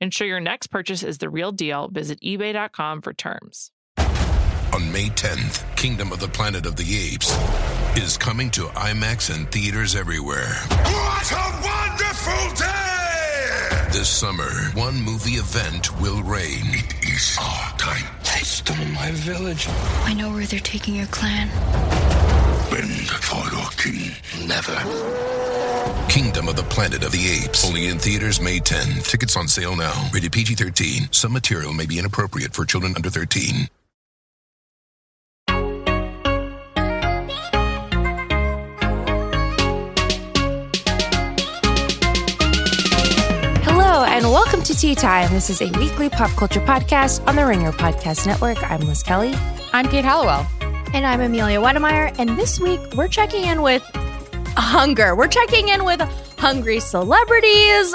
Ensure your next purchase is the real deal. Visit eBay.com for terms. On May 10th, Kingdom of the Planet of the Apes is coming to IMAX and theaters everywhere. What a wonderful day! This summer, one movie event will reign. It is our time. They stole my village. I know where they're taking your clan. Bend for your king. Never. Kingdom of the Planet of the Apes. Only in theaters May 10. Tickets on sale now. Rated PG 13. Some material may be inappropriate for children under 13. Hello, and welcome to Tea Time. This is a weekly pop culture podcast on the Ringer Podcast Network. I'm Liz Kelly. I'm Kate Halliwell. And I'm Amelia Wedemeyer. And this week, we're checking in with hunger. We're checking in with hungry celebrities,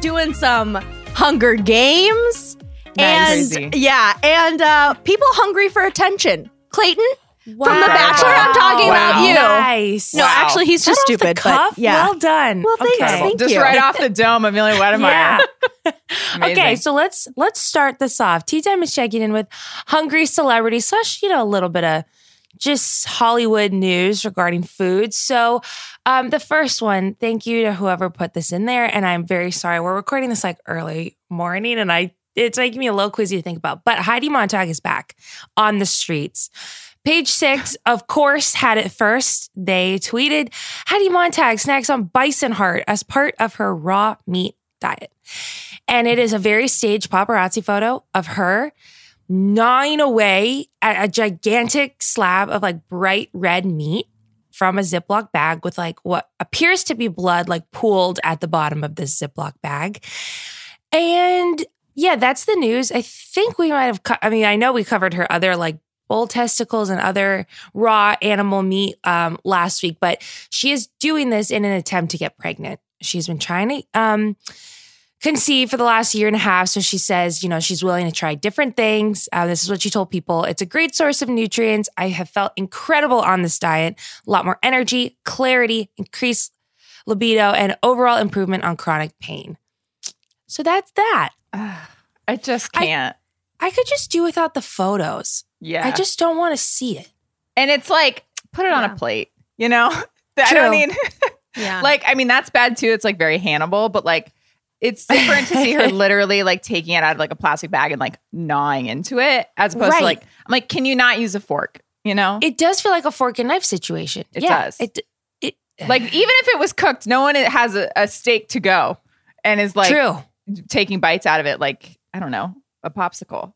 doing some Hunger Games. Nice. And yeah, and uh, people hungry for attention. Clayton from The Bachelor, I'm talking about you. Nice. No, actually, he's just That off the stupid. cuff? But yeah. Well done. Well, thanks. Okay. Thank you. Just you. right off the dome, Amelia Wedemeyer. Yeah. Amazing. Okay, so let's let's start this off. Tea time is checking in with hungry celebrities slash you know a little bit of just Hollywood news regarding food. So, um, the first one, thank you to whoever put this in there, and I'm very sorry. We're recording this like early morning, and I it's making me a little quizzy to think about. But Heidi Montag is back on the streets. Page six, of course, had it first. They tweeted Heidi Montag snacks on bison heart as part of her raw meat diet. And it is a very staged paparazzi photo of her gnawing away at a gigantic slab of like bright red meat from a Ziploc bag with like what appears to be blood like pooled at the bottom of this Ziploc bag. And yeah, that's the news. I think we might have, co- I mean, I know we covered her other like bull testicles and other raw animal meat um, last week, but she is doing this in an attempt to get pregnant. She's been trying to um, conceive for the last year and a half. So she says, you know, she's willing to try different things. Uh, this is what she told people. It's a great source of nutrients. I have felt incredible on this diet, a lot more energy, clarity, increased libido, and overall improvement on chronic pain. So that's that. I just can't. I could just do without the photos. yeah. I just don't want to see it. and it's like, put it on a plate, you know? I don't need, Yeah. like, I mean, that's bad too. It's like very Hannibal, but like, it's different to see her literally like taking it out of like a plastic bag and like gnawing into it as opposed Right. to like, I'm like, can you not use a fork? You know? It does feel like a fork and knife situation. It yeah, does. It, it, like, even if it was cooked, no one has a, a steak to go and is like true. taking bites out of it, like, I don't know, a popsicle.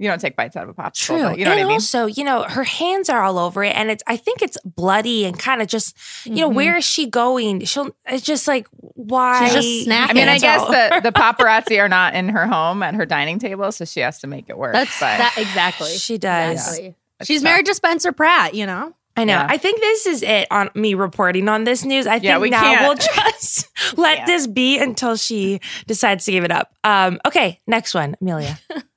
You don't take bites out of a popsicle. True. But you know and what I mean? also, you know, her hands are all over it. And it's I think it's bloody and kind of just, you know, Mhm. where is she going? She'll it's just like why She's just snacking. I mean, I guess the, the paparazzi are not in her home at her dining table, so she has to make it work. That's but that exactly. she does. Exactly. She's tough. married to Spencer Pratt, you know? I know. Yeah. I think this is it on me reporting on this news. I Yeah, think we now can't. we'll just let can't. this be until she decides to give it up. Um, okay, next one, Amelia.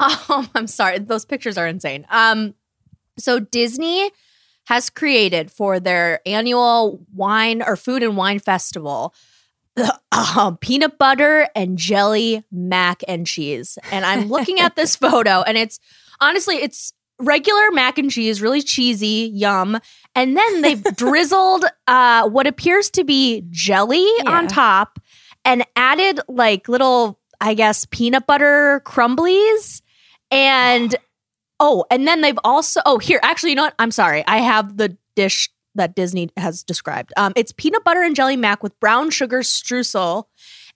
Um, I'm sorry, those pictures are insane. Um, so Disney has created for their annual wine or food and wine festival um, peanut butter and jelly mac and cheese. And I'm looking at this photo, and it's honestly, it's regular mac and cheese, really cheesy, yum. And then they've drizzled uh, what appears to be jelly on top and added like little, I guess, peanut butter crumblies. And oh, and then they've also, oh, here, actually, you know what? I'm sorry. I have the dish that Disney has described. Um, it's peanut butter and jelly mac with brown sugar streusel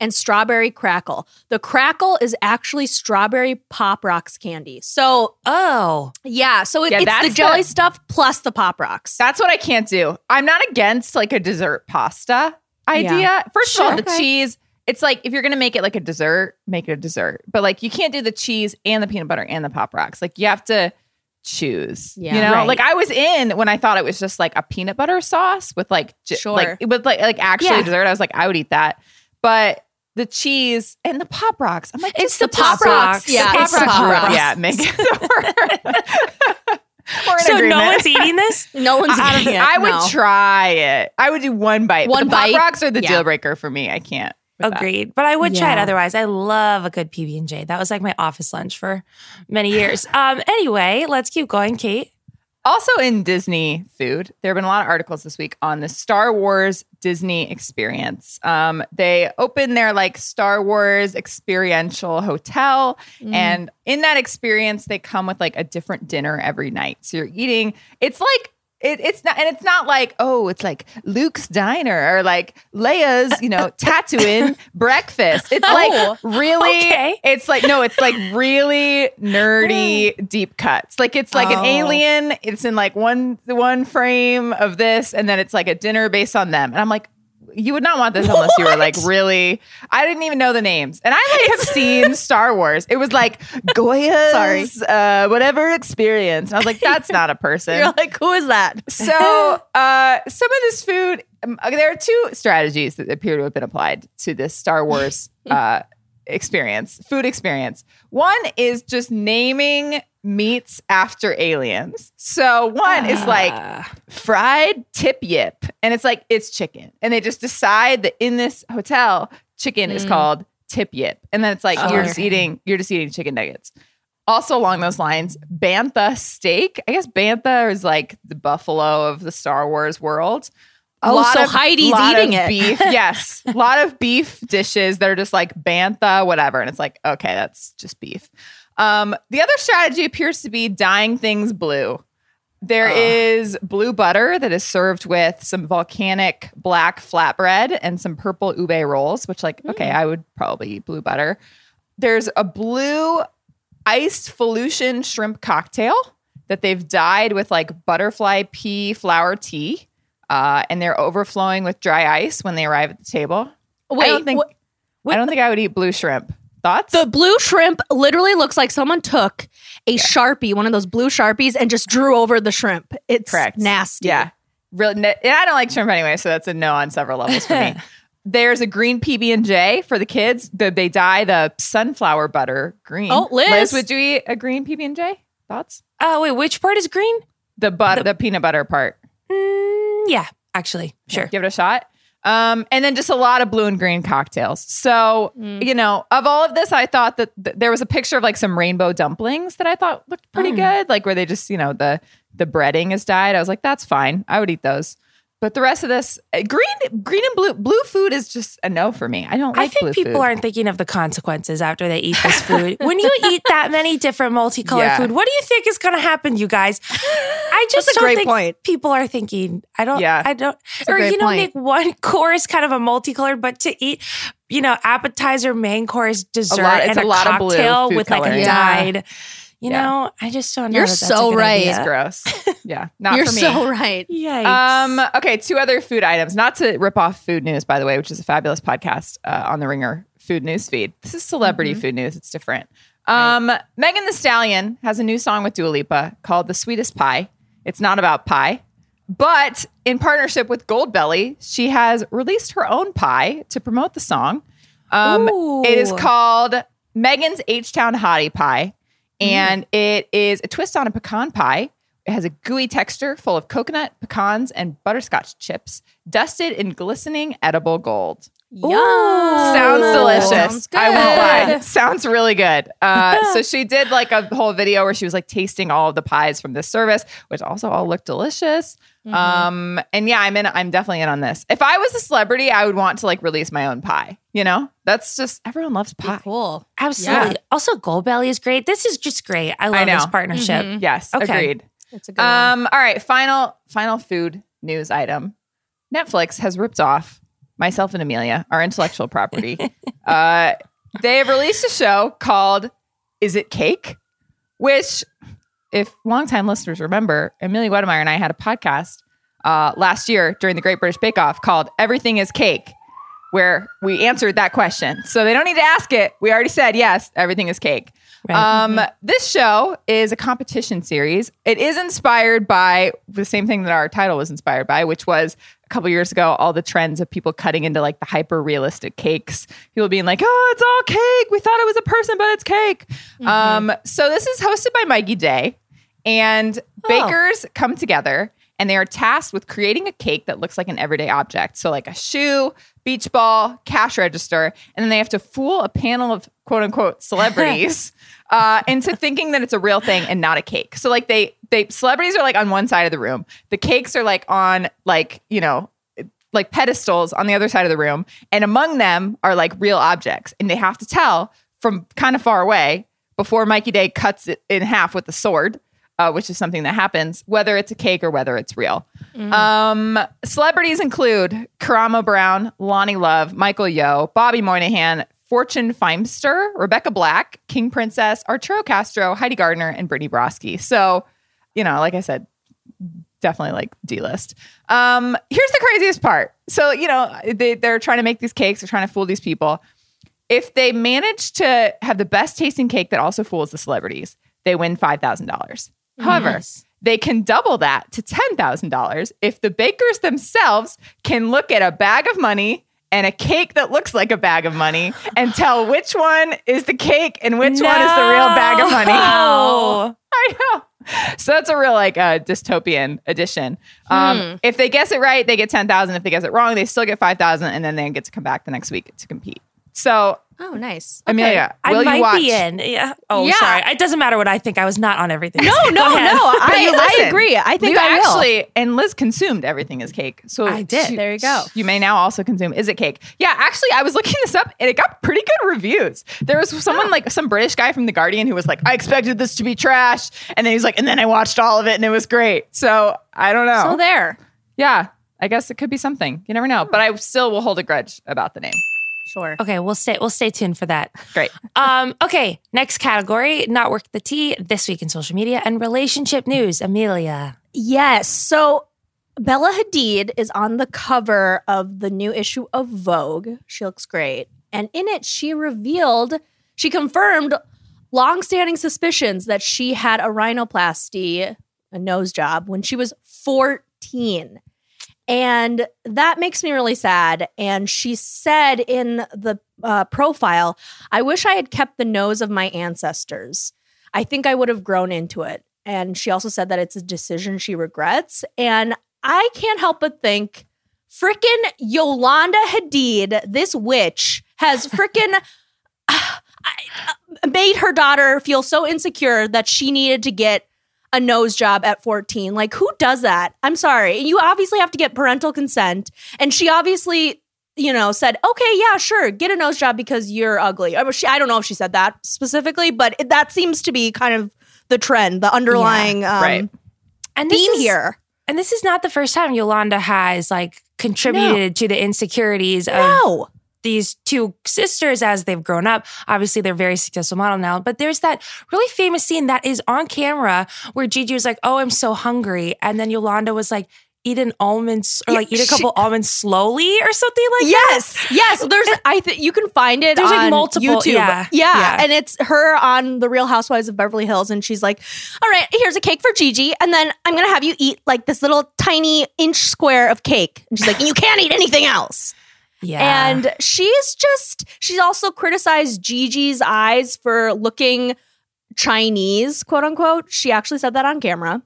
and strawberry crackle. The crackle is actually strawberry pop rocks candy. So Oh, yeah, so it, Yeah, it's the jelly the- stuff plus the pop rocks. That's what I can't do. I'm not against like a dessert pasta idea. Yeah. First of all, the Okay. cheese, it's like if you're gonna make it like a dessert, make it a dessert. But like you can't do the cheese and the peanut butter and the pop rocks. Like you have to choose. Yeah. you know, Right. like I was in when I thought it was just like a peanut butter sauce with like j- Sure. like with like like actually Yeah. dessert. I was like, I would eat that. But the cheese and the pop rocks, I'm like, It's just the Pop Rocks. Yeah, the it's the pop Pop rocks. Rocks. Yeah, make it. We're in so agreement. no one's eating this? no one's I, eating it. I would no. try it. I would do one bite. One but the bite? Pop rocks are the Yeah. deal breaker for me. I can't. With that. Agreed, but I would try it otherwise. I love a good PB and J. That was like my office lunch for many years. Um. Anyway, let's keep going, Kate. Also in Disney food, there have been a lot of articles this week on the Star Wars Disney experience. Um, they opened their like Star Wars experiential hotel, and in that experience, they come with like a different dinner every night. So you're eating. It's like. It, it's not, and it's not like, oh, it's like Luke's diner or like Leia's, you know, Tatooine breakfast. It's oh, like really, okay. it's like no, it's like really nerdy mm. deep cuts. Like it's like an Oh. alien. It's in like one one frame of this, and then it's like a dinner based on them. And I'm like, you would not want this unless you were like really. I didn't even know the names, and I like have seen Star Wars. It was like Goya's, uh, whatever experience. And I was like, that's not a person. You're like, who is that? So, uh, some of this food, um, there are two strategies that appear to have been applied to this Star Wars uh, experience, food experience. One is just naming meats after aliens. So, one is like ah. fried tip yip, and it's like it's chicken, and they just decide that in this hotel, chicken is hmm. called tip yip, and then it's like oh. you're just eating, you're just eating chicken nuggets. Also along those lines, bantha steak. I guess bantha is like the buffalo of the Star Wars world. A Oh, lot so of- Heidi's eating it. Beef, yes, a lot of beef dishes that are just like bantha, whatever, and it's like okay, that's just beef. Um, the other strategy appears to be dyeing things blue. There is blue butter that is served with some volcanic black flatbread and some purple ube rolls, which, like, okay, I would probably eat blue butter. There's a blue iced Felucian shrimp cocktail that they've dyed with like butterfly pea flower tea, uh, and they're overflowing with dry ice when they arrive at the table. I don't think wh- I don't think I would eat blue shrimp. Thoughts? The blue shrimp literally looks like someone took a sharpie, one of those blue sharpies, and just drew over the shrimp. It's Correct. nasty. Yeah. Real, ne- and I don't like shrimp anyway, so that's a no on several levels for me. There's a green PB and J for the kids. The, they dye the sunflower butter green. Oh, Liz. would you eat a green PB and J? Thoughts? Oh wait, which part is green? The but the, peanut butter part. Mm, yeah, actually, sure. Give it a shot. Um, and then just a lot of blue and green cocktails. So, Mm. you know, of all of this, I thought that th- there was a picture of like some rainbow dumplings that I thought looked pretty Mm. good, like where they just, you know, the the breading is dyed. I was like, that's fine. I would eat those. But the rest of this, uh, green, green and blue, blue food is just a no for me. I don't like I think blue people food. aren't thinking of the consequences after they eat this food. when you eat that many different multicolored Yeah. food, what do you think is going to happen, you guys? I just That's a don't great think point. people are thinking. I don't. Yeah. I don't. a or great you know, point. make one course kind of a multicolored, but to eat, you know, appetizer, main course, dessert, lot- and a a, lot of blue cocktail food with like a Yeah. dyed. You Yeah. know, I just don't know. You're that that's so a good right. idea. gross. Yeah, not me. You're for me. so right. Yikes. Um, okay, two other food items. Not to rip off Food News, by the way, which is a fabulous podcast uh, on the Ringer Food News feed. This is celebrity food news. It's different. Um, Megan Thee Stallion has a new song with Dua Lipa called "The Sweetest Pie." It's not about pie, but in partnership with Goldbelly, she has released her own pie to promote the song. Um, Ooh. it is called Megan's H Town Hottie Pie. And it is a twist on a pecan pie. It has a gooey texture full of coconut, pecans, and butterscotch chips, dusted in glistening edible gold. Yum. Sounds delicious. Sounds good. I won't lie. Sounds really good. Uh, so she did like a whole video where she was like tasting all of the pies from this service, which also all looked delicious. Mm-hmm. Um, and yeah, I'm in. I'm definitely in on this. If I was a celebrity, I would want to like release my own pie. You know, that's just everyone loves Be pie. cool. Absolutely. Yeah. Also, Goldbelly is great. This is just great. I love know. this partnership. Mhm. Yes, Okay. agreed. It's a good one. Um, all right, final final food news item. Netflix has ripped off myself and Amelia, our intellectual property. uh, they have released a show called "Is It Cake," which, if longtime listeners remember, Amelia Wedemeyer and I had a podcast uh, last year during the Great British Bake Off called "Everything Is Cake." Where we answered that question. So they don't need to ask it. We already said, yes, everything is cake. Right. Um, this show is a competition series. It is inspired by the same thing that our title was inspired by, which was a couple years ago, all the trends of people cutting into like the hyper realistic cakes. People being like, oh, it's all cake. We thought it was a person, but it's cake. Um, so this is hosted by Mikey Day, and bakers come together and they are tasked with creating a cake that looks like an everyday object. So, like a shoe, beach ball, cash register, and then they have to fool a panel of quote unquote celebrities uh, into thinking that it's a real thing and not a cake. So, like they they celebrities are like on one side of the room, the cakes are like on like you know like pedestals on the other side of the room, and among them are like real objects, and they have to tell from kind of far away before Mikey Day cuts it in half with a sword uh, which is something that happens, whether it's a cake or whether it's real. Um, celebrities include Karamo Brown, Loni Love, Michael Yo, Bobby Moynihan, Fortune Feimster, Rebecca Black, King Princess, Arturo Castro, Heidi Gardner, and Brittany Broski. So, you know, like I said, definitely like D list. Um, here's the craziest part. So, you know, they, they're trying to make these cakes, they're trying to fool these people. If they manage to have the best tasting cake that also fools the celebrities, they win $5,000. However, Nice. they can double that to $10,000 if the bakers themselves can look at a bag of money and a cake that looks like a bag of money and tell which one is the cake and which one is the real bag of money. No. I know. So that's a real like uh, dystopian edition. Um, If they guess it right, they get ten thousand. If they guess it wrong, they still get five thousand, and then they get to come back the next week to compete. So oh, nice. Amelia, I will might you watch? be in. Yeah. Oh, Yeah. sorry. It doesn't matter what I think. I was not on everything. No, no, no. I, I agree. I think you I will. actually and Liz consumed everything as cake. So I did. she- There you go. You may now also consume is it cake? Yeah, actually, I was looking this up and it got pretty good reviews. There was someone like some British guy from the Guardian who was like, I expected this to be trash, and then he's like, and then I watched all of it and it was great. So I don't know. So there. yeah, I guess it could be something. You never know, but I still will hold a grudge about the name. Sure. Okay, we'll stay we'll stay tuned for that. Great. Um, okay, next category, not work the tea, this week in social media and relationship news. Amelia. Yes. So Bella Hadid is on the cover of the new issue of Vogue. She looks great. And in it, she revealed, she confirmed longstanding suspicions that she had a rhinoplasty, a nose job, when she was 14. And that makes me really sad. And she said in the uh, profile, I wish I had kept the nose of my ancestors. I think I would have grown into it. And she also said that it's a decision she regrets. And I can't help but think frickin' Yolanda Hadid, this witch, has frickin' made her daughter feel so insecure that she needed to get a nose job at 14. Like, who does that? I'm sorry. You obviously have to get parental consent. And she obviously, you know, said, okay, yeah, sure, get a nose job because you're ugly. Or she, I don't know if she said that specifically, but it, that seems to be kind of the trend, the underlying um, right. And theme is, here. And this is not the first time Yolanda has like contributed to the insecurities of No. These two sisters as they've grown up. Obviously, they're very successful model now, but there's that really famous scene that is on camera where Gigi was like, "Oh, I'm so hungry," and then Yolanda was like, "Eat an almond or like eat a she- couple almonds slowly or something like that." Yes, yes. There's, I think you can find it. There's, like, on multiple- YouTube. yeah, yeah, yeah. and it's her on the Real Housewives of Beverly Hills, and she's like, "All right, here's a cake for Gigi, and then I'm gonna have you eat like this little tiny inch square of cake." And she's like, you can't eat anything else." Yeah. And she's just, she's also criticized Gigi's eyes for looking Chinese, quote unquote. She actually said that on camera.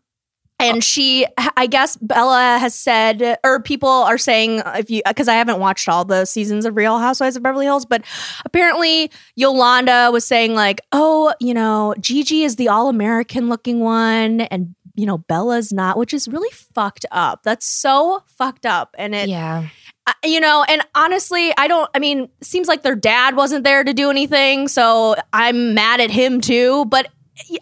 And oh. she, I guess Bella has said, or people are saying, if you, because I haven't watched all the seasons of Real Housewives of Beverly Hills, but apparently Yolanda was saying, like, oh, you know, Gigi is the all American looking one, and, you know, Bella's not, which is really fucked up. That's so fucked up. And it, Yeah. You know, and honestly, I don't, I mean, seems like their dad wasn't there to do anything. So I'm mad at him too. But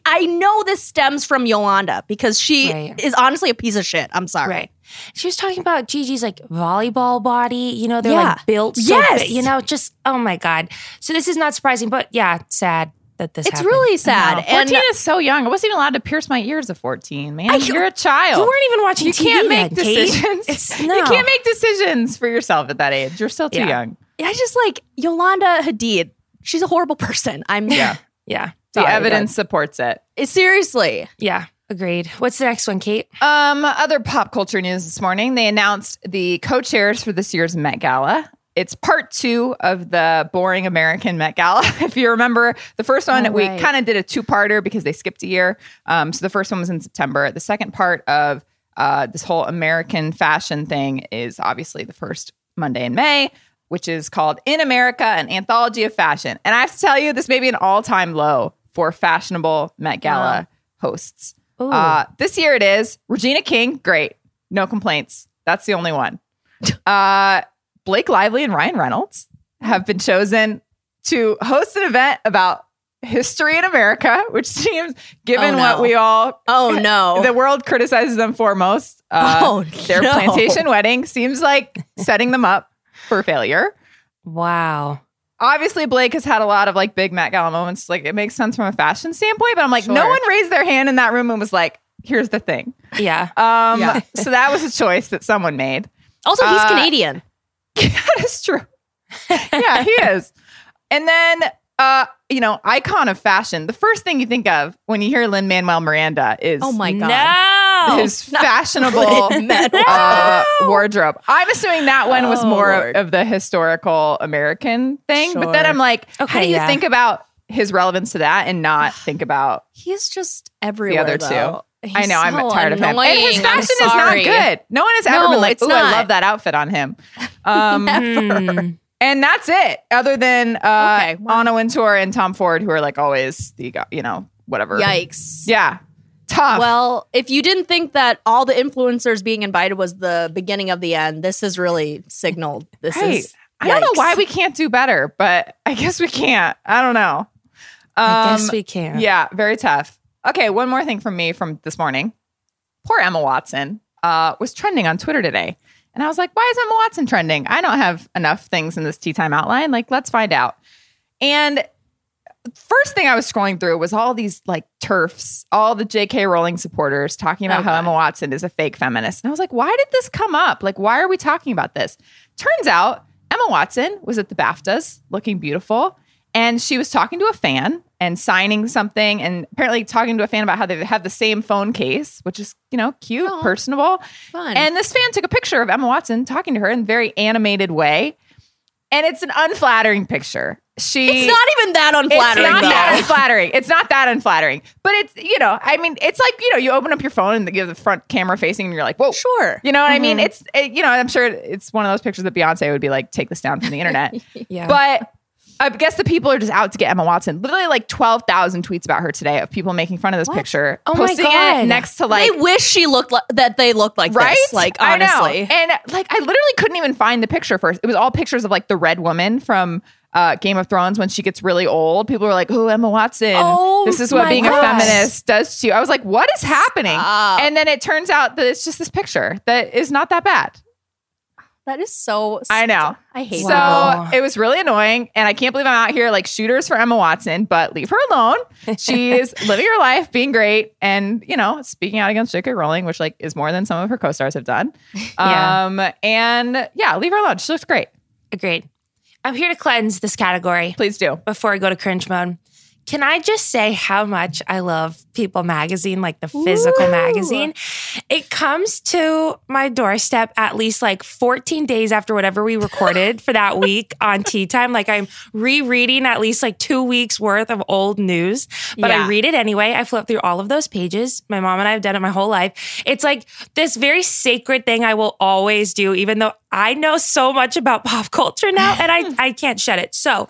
I know this stems from Yolanda because she Right. is honestly a piece of shit. I'm sorry. Right. She was talking about Gigi's like volleyball body. You know, they're Yeah. like built so Yes. big, you know, just oh my God. So this is not surprising, but yeah, sad that this It's happened. really sad. No, And 14 is so young. I wasn't even allowed to pierce my ears at 14, man. I- You're a child. You weren't even watching You TV can't make then, decisions. It's You can't make decisions for yourself at that age. You're still too Yeah. young. I just like Yolanda Hadid. She's a horrible person. I'm Yeah. Yeah. The Sorry, evidence supports it. but- seriously. Yeah. Agreed. What's the next one, Kate? Um, other pop culture news this morning. They announced the co-chairs for this year's Met Gala. It's part two of the boring American Met Gala. if you remember, the first one Oh, we kind of did a two-parter because they skipped a year. Um, so the first one was in September. The second part of uh, this whole American fashion thing is obviously the first Monday in May, which is called In America, an anthology of fashion. And I have to tell you, this may be an all-time low for fashionable Met Gala hosts. Uh, this year it is Regina King, great, no complaints. That's the only one. Uh, Blake Lively and Ryan Reynolds have been chosen to host an event about history in America, which seems, given Oh, no. what we all, Oh no. the world criticizes them for most, uh, Oh, their no. plantation wedding seems like setting them up for failure. wow. Obviously, Blake has had a lot of like big Met Gala moments. Like it makes sense from a fashion standpoint, but I'm like, no one raised their hand in that room and was like, "Here's the thing." Yeah. Um, Yeah. so that was a choice that someone made. also, he's uh, Canadian. that is true. yeah, he is. And then, uh, you know, icon of fashion. The first thing you think of when you hear Lin Manuel Miranda is Oh my god. No. his fashionable Lin-Manuel. uh, wardrobe. I'm assuming that one was Oh, more Lord. of, of the historical American thing. But then I'm like, how do you yeah. think about his relevance to that and not think about He's just everywhere. the other two? Though. I He's know I'm so tired of him. And his annoying. I'm fashion is not good. No one has ever No, been like, "Oh, I love that outfit on him." Um, Hmm. and that's it. Other than uh, Okay, well- Anna Wintour and Tom Ford, who are like always the you know whatever. Yikes. Yeah, tough. Well, if you didn't think that all the influencers being invited was the beginning of the end, this has really signaled this Right. is. I don't know why we can't do better, but I guess we can't. I don't know. I Um, guess we can. Yeah, very tough. Okay, one more thing from me from this morning. Poor Emma Watson uh, was trending on Twitter today. And I was like, why is Emma Watson trending? I don't have enough things in this tea time outline. Like, let's find out. And first thing I was scrolling through was all these like TERFs, all the JK Rowling supporters talking about Oh, how God. Emma Watson is a fake feminist. And I was like, why did this come up? Like, why are we talking about this? Turns out Emma Watson was at the BAFTAs looking beautiful and she was talking to a fan and signing something and apparently talking to a fan about how they have the same phone case, which is, you know, cute, Oh. personable. Fun. And this fan took a picture of Emma Watson talking to her in a very animated way. And it's an unflattering picture. She it's not even that unflattering. it's not though. that unflattering. It's not that unflattering. But it's you know, I mean, it's like you know, you open up your phone and you have the front camera facing, and you're like, whoa, Sure. You know what I mean? Mhm. It's it, you know, I'm sure it's one of those pictures that Beyonce would be like, take this down from the internet. Yeah. but I guess the people are just out to get Emma Watson. Literally, like twelve thousand tweets about her today of people making fun of this What? picture, Oh my posting God. it next to like they wish she looked like that. They looked like right? this. Like honestly, And like I literally couldn't even find the picture first. It was all pictures of like the red woman from uh, Game of Thrones when she gets really old. People were like, "Oh, Emma Watson. Oh, this is what being a feminist does to you." I was like, "What is happening?" Stop. And then it turns out that it's just this picture that is not that bad. That is so. I know. I hate So Wow. it was really annoying, and I can't believe I'm out here like shooters for Emma Watson, but leave her alone. She's living her life, being great, and you know, speaking out against J.K. Rowling, which like is more than some of her co-stars have done. Yeah. Um, and yeah, leave her alone. She looks great. Agreed. I'm here to cleanse this category Please do. before I go to cringe mode. Can I just say how much I love People magazine, like the physical Ooh. magazine? It comes to my doorstep at least like 14 days after whatever we recorded for that week on Tea Time. Like I'm rereading at least like two weeks worth of old news, but I read it anyway. I flip through all of those pages. My mom and I have done it my whole life. It's like this very sacred thing I will always do, even though I know so much about pop culture now and I, I can't shed it. So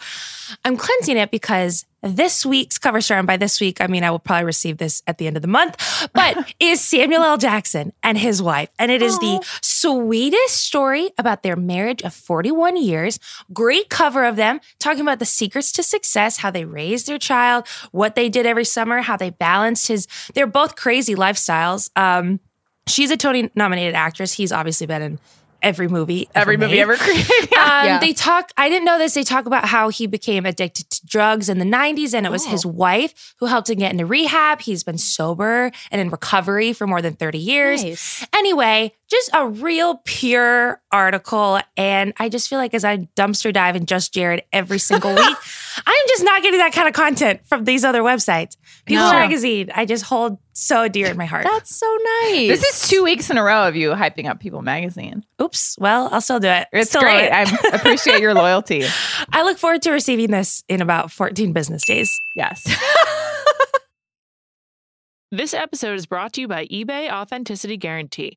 I'm cleansing it because this week's cover story, and by this week, I mean I will probably receive this at the end of the month, but is Samuel L. Jackson and his wife. And it is the sweetest story about their marriage of 41 years. Great cover of them talking about the secrets to success, how they raised their child, what they did every summer, how they balanced his, they're both crazy lifestyles. Um, she's a Tony nominated actress. He's obviously been in every movie, Every movie made. ever created. Um, Yeah. They talk, I didn't know this. They talk about how he became addicted to drugs in the 90s, and it was his wife who helped him get into rehab. He's been sober and in recovery for more than 30 years. Nice. Anyway, just a real pure article. And I just feel like as I dumpster dive in Just Jared every single week, I'm just not getting that kind of content from these other websites. People No. Magazine, I just hold so dear in my heart. That's so nice. This is two weeks in a row of you hyping up People Magazine. Oops. Well, I'll still do it. It's Still great. it. I appreciate your loyalty. I look forward to receiving this in about 14 business days. Yes. This episode is brought to you by eBay Authenticity Guarantee.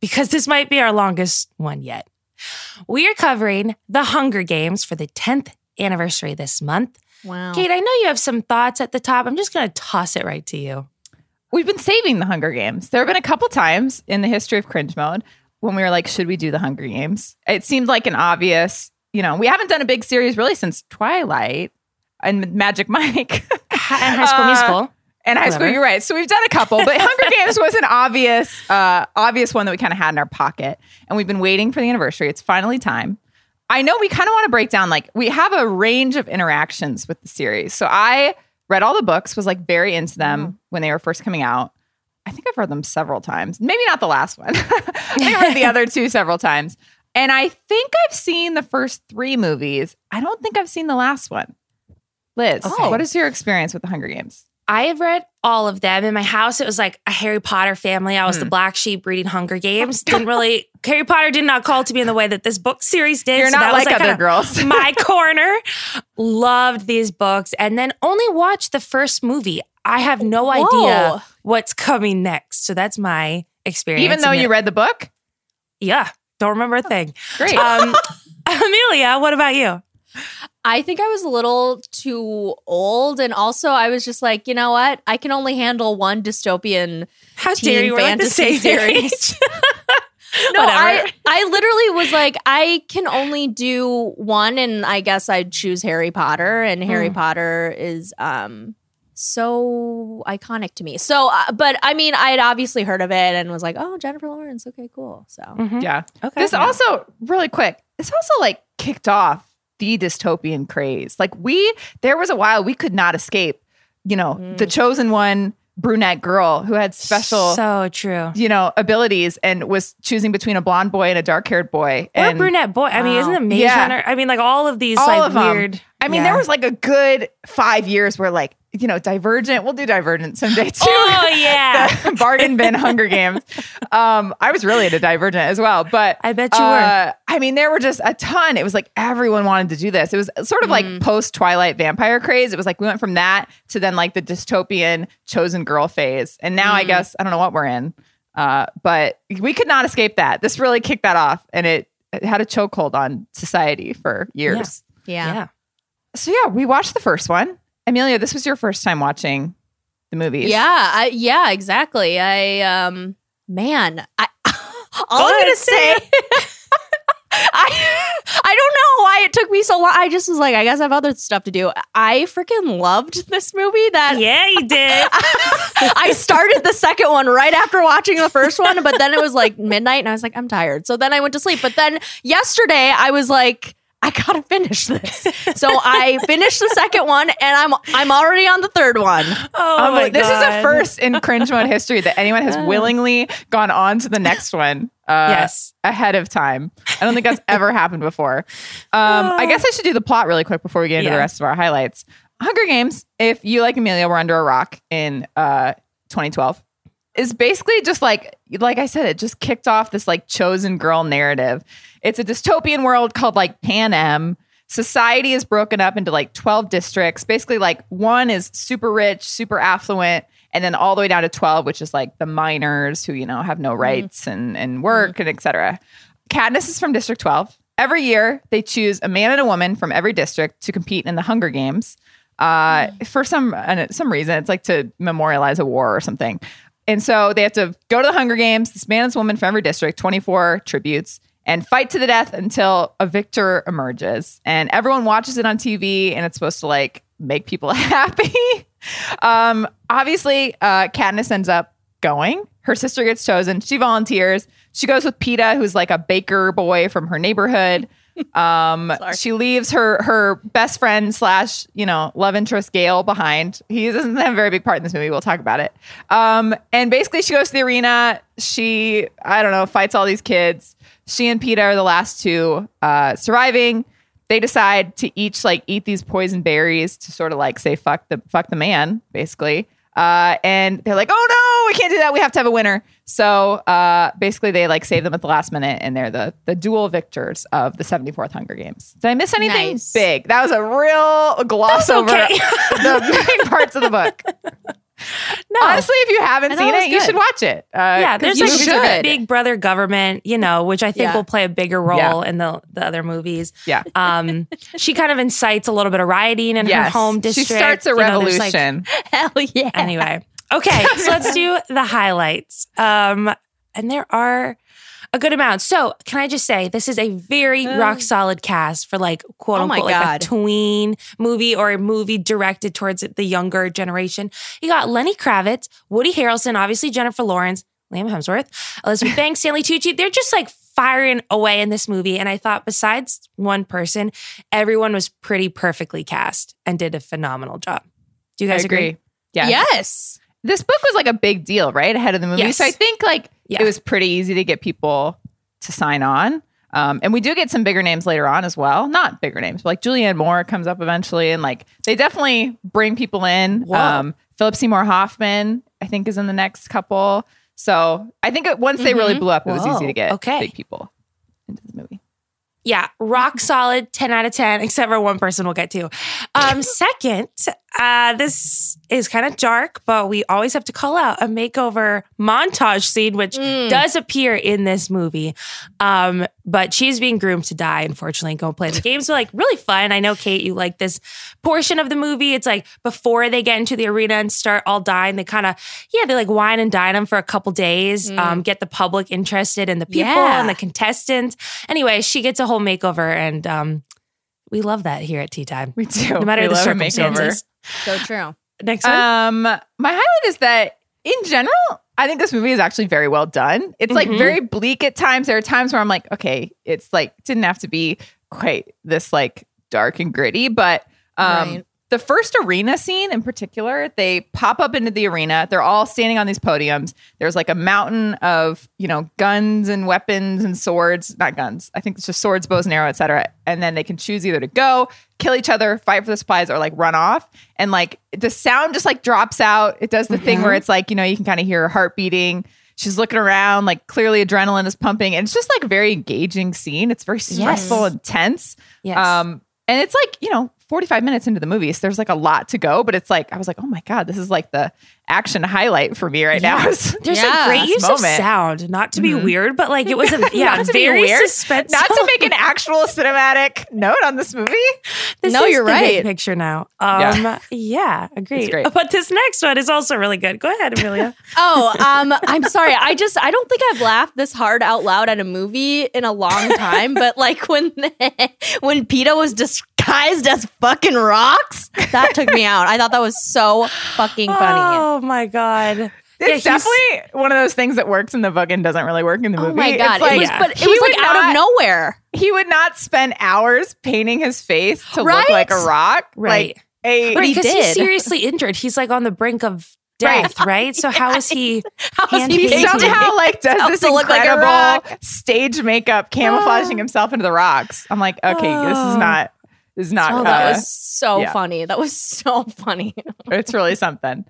because this might be our longest one yet. We are covering the Hunger Games for the 10th anniversary this month. Wow. Kate, I know you have some thoughts at the top. I'm just going to toss it right to you. We've been saving the Hunger Games. There have been a couple times in the history of cringe mode when we were like, should we do the Hunger Games? It seemed like an obvious, you know, we haven't done a big series really since Twilight and Magic Mike and High School Uh, Musical. And High School. You're right. So we've done a couple, but Hunger Games was an obvious, uh, obvious one that we kind of had in our pocket, and we've been waiting for the anniversary. It's finally time. I know we kind of want to break down like we have a range of interactions with the series. So I read all the books, was like very into them when they were first coming out. I think I've read them several times. Maybe not the last one. I read the other two several times. And I think I've seen the first three movies. I don't think I've seen the last one. Liz, Okay. what is your experience with the Hunger Games? I have read all of them. In my house, it was like a Harry Potter family. I was Hmm. the black sheep reading Hunger Games. Didn't really Harry Potter did not call to me in the way that this book series did. You're so not that was, like other girls. my corner. Loved these books, and then only watched the first movie. I have no Whoa. idea what's coming next. So that's my experience. Even though you read the book? yeah, don't remember a thing. Great. Um, Amelia, what about you? I think I was a little too old, and also I was just like, you know what? I can only handle one dystopian How teen dare you? We're like the fantasy same series. No, Whatever. I I literally was like, I can only do one, and I guess I'd choose Harry Potter, and Harry Mm. Potter is um so iconic to me. So, uh, but I mean, I had obviously heard of it and was like, oh, Jennifer Lawrence, okay, cool. So, Mhm. Yeah. Okay. This also, really quick, this also like kicked off the dystopian craze. Like we, there was a while we could not escape, you know, the mm. chosen one brunette girl who had special, So true. you know, abilities and was choosing between a blonde boy and a dark haired boy. Or and brunette boy. I mean, isn't it Maze Yeah. I mean, like all of these all like of them. weird. I mean, Yeah. there was like a good five years where like, you know, Divergent, we'll do Divergent someday too. Oh yeah. the bargain bin Hunger Games. Um, I was really into Divergent as well, but I bet you were. uh, I mean, there were just a ton. It was like everyone wanted to do this. It was sort of Mm. like post Twilight vampire craze. It was like we went from that to then like the dystopian chosen girl phase, and now I Mm. guess I don't know what we're in, uh, but we could not escape that. This really kicked that off, and it, it had a chokehold on society for years. yeah. yeah. So yeah, we watched the first one. Amelia, this was your first time watching the movies. Yeah, I, yeah, exactly. I um man, I all I'm gonna say say I I don't know why it took me so long. I just was like, I guess I have other stuff to do. I freaking loved this movie that Yeah, you did. I started the second one right after watching the first one, but then it was like midnight and I was like, I'm tired. So then I went to sleep. But then yesterday I was like, I gotta finish this. So I finished the second one and I'm I'm already on the third one. Oh my this is a first in cringe mode history that anyone has willingly gone on to the next one. Uh, Yes. ahead of time. I don't think that's ever happened before. Um, I guess I should do the plot really quick before we get into the rest of our highlights. Hunger Games, if you like Amelia were under a rock in uh, 2012, is basically just like like I said, it just kicked off this like chosen girl narrative. It's a dystopian world called like Pan Panem. Society is broken up into like 12 districts. Basically, like one is super rich, super affluent, and then all the way down to 12, which is like the miners who, you know, have no rights and, and work and etc. Katniss is from District 12. Every year, they choose a man and a woman from every district to compete in the Hunger Games. Uh, for some uh, some reason, it's like to memorialize a war or something. And so they have to go to the Hunger Games, this man and this woman from every district, 24 tributes, and fight to the death until a victor emerges. And everyone watches it on TV, and it's supposed to like make people happy. um, obviously, uh, Katniss ends up going. Her sister gets chosen. She volunteers. She goes with Peeta, who's like a baker boy from her neighborhood. Um, she leaves her her best friend slash you know love interest Gale behind. He doesn't have a very big part in this movie. We'll talk about it. Um, and basically, she goes to the arena. She I don't know fights all these kids. She and Peeta are the last two uh, surviving. They decide to each like eat these poison berries to sort of like say fuck the fuck the man basically. Uh, and they're like, oh no, we can't do that. We have to have a winner. So uh, basically, they like save them at the last minute, and they're the the dual victors of the 74th Hunger Games. Did I miss anything Nice. big? That was a real gloss over okay. the main parts of the book. No. Honestly, if you haven't I seen it was you should watch it. Uh, yeah, there's the like should. big brother government, you know, which I think Yeah. will play a bigger role Yeah. in the the other movies. Yeah. Um, she kind of incites a little bit of rioting in her Yes. home She district. starts a You know, like- revolution. Hell yeah. anyway, okay, so let's do the highlights. Um, and there are a good amount. So, can I just say this is a very rock solid cast for like quote Oh unquote like a tween movie or a movie directed towards the younger generation. You got Lenny Kravitz, Woody Harrelson, obviously Jennifer Lawrence, Liam Hemsworth, Elizabeth Banks, Stanley Tucci. They're just like firing away in this movie. And I thought, besides one person, everyone was pretty perfectly cast and did a phenomenal job. Do you I guys agree? agree. Yeah. Yes. This book was like a big deal, right? Ahead of the movie. Yes. So I think like Yeah. it was pretty easy to get people to sign on. Um, and we do get some bigger names later on as well. Not bigger names, but like Julianne Moore comes up eventually, and like they definitely bring people in. Whoa. Um, Philip Seymour Hoffman, I think, is in the next couple. So I think it, once they really Mhm. blew up, it was easy to get okay. big people into the movie. Yeah, rock solid, 10 out of 10, except for one person we'll get to. Um, second, uh, this is kind of dark, but we always have to call out a makeover montage scene, which Mm. does appear in this movie. Um, but she's being groomed to die, unfortunately, and go play the games. Are like really fun. I know, Kate, you like this portion of the movie. It's like before they get into the arena and start all dying, they kind of, yeah, they like wine and dine them for a couple days, um, get the public interested in the people Yeah. and the contestants. Anyway, she gets a whole makeover, and um, we love that here at Tea Time. We do. No matter We the circumstances. So true. Next one. Um, my highlight is that in general, I think this movie is actually very well done. It's like Mhm. very bleak at times. There are times where I'm like, okay, it's like didn't have to be quite this like dark and gritty, but um Right. The first arena scene in particular, they pop up into the arena. They're all standing on these podiums. There's like a mountain of, you know, guns and weapons and swords, not guns. I think it's just swords, bows and arrow, etc. And then they can choose either to go, kill each other, fight for the supplies, or like run off. And like the sound just like drops out. It does the thing where it's like, you know, you can kind of hear her heart beating. She's looking around, like clearly adrenaline is pumping. And it's just like a very engaging scene. It's very stressful and tense. yes. Um, and it's like, you know, 45 minutes into the movie. So there's like a lot to go, but it's like, I was like, oh my God, this is like the action highlight for me right now. There's Yeah. a great This use of sound, not to be Mhm. weird, but like it was a yeah, Not to be very weird, suspenseful. Not to make an actual cinematic note on this movie. This No, is you're the right. picture now. Um, yeah, agreed. great. But this next one is also really good. Go ahead, Amelia. Oh, um, I'm sorry. I just I don't think I've laughed this hard out loud at a movie in a long time. but like when when Peeta was disguised as fucking rocks, that took me out. I thought that was so fucking funny. Oh my god. It's Yeah, definitely one of those things that works in the book and doesn't really work in the oh movie. Oh my god! It's like, it was, yeah. but it was like out not- of nowhere. He would not spend hours painting his face to look like a rock. Right. Like a Right, he because he's seriously injured. He's like on the brink of death, right? So how is he? How is he he painted. painting? somehow like does this to look like a rock. stage makeup camouflaging himself into the rocks. I'm like, okay, this is Oh. not this is not Oh, uh, that was so yeah. funny. That was so funny. it's really something.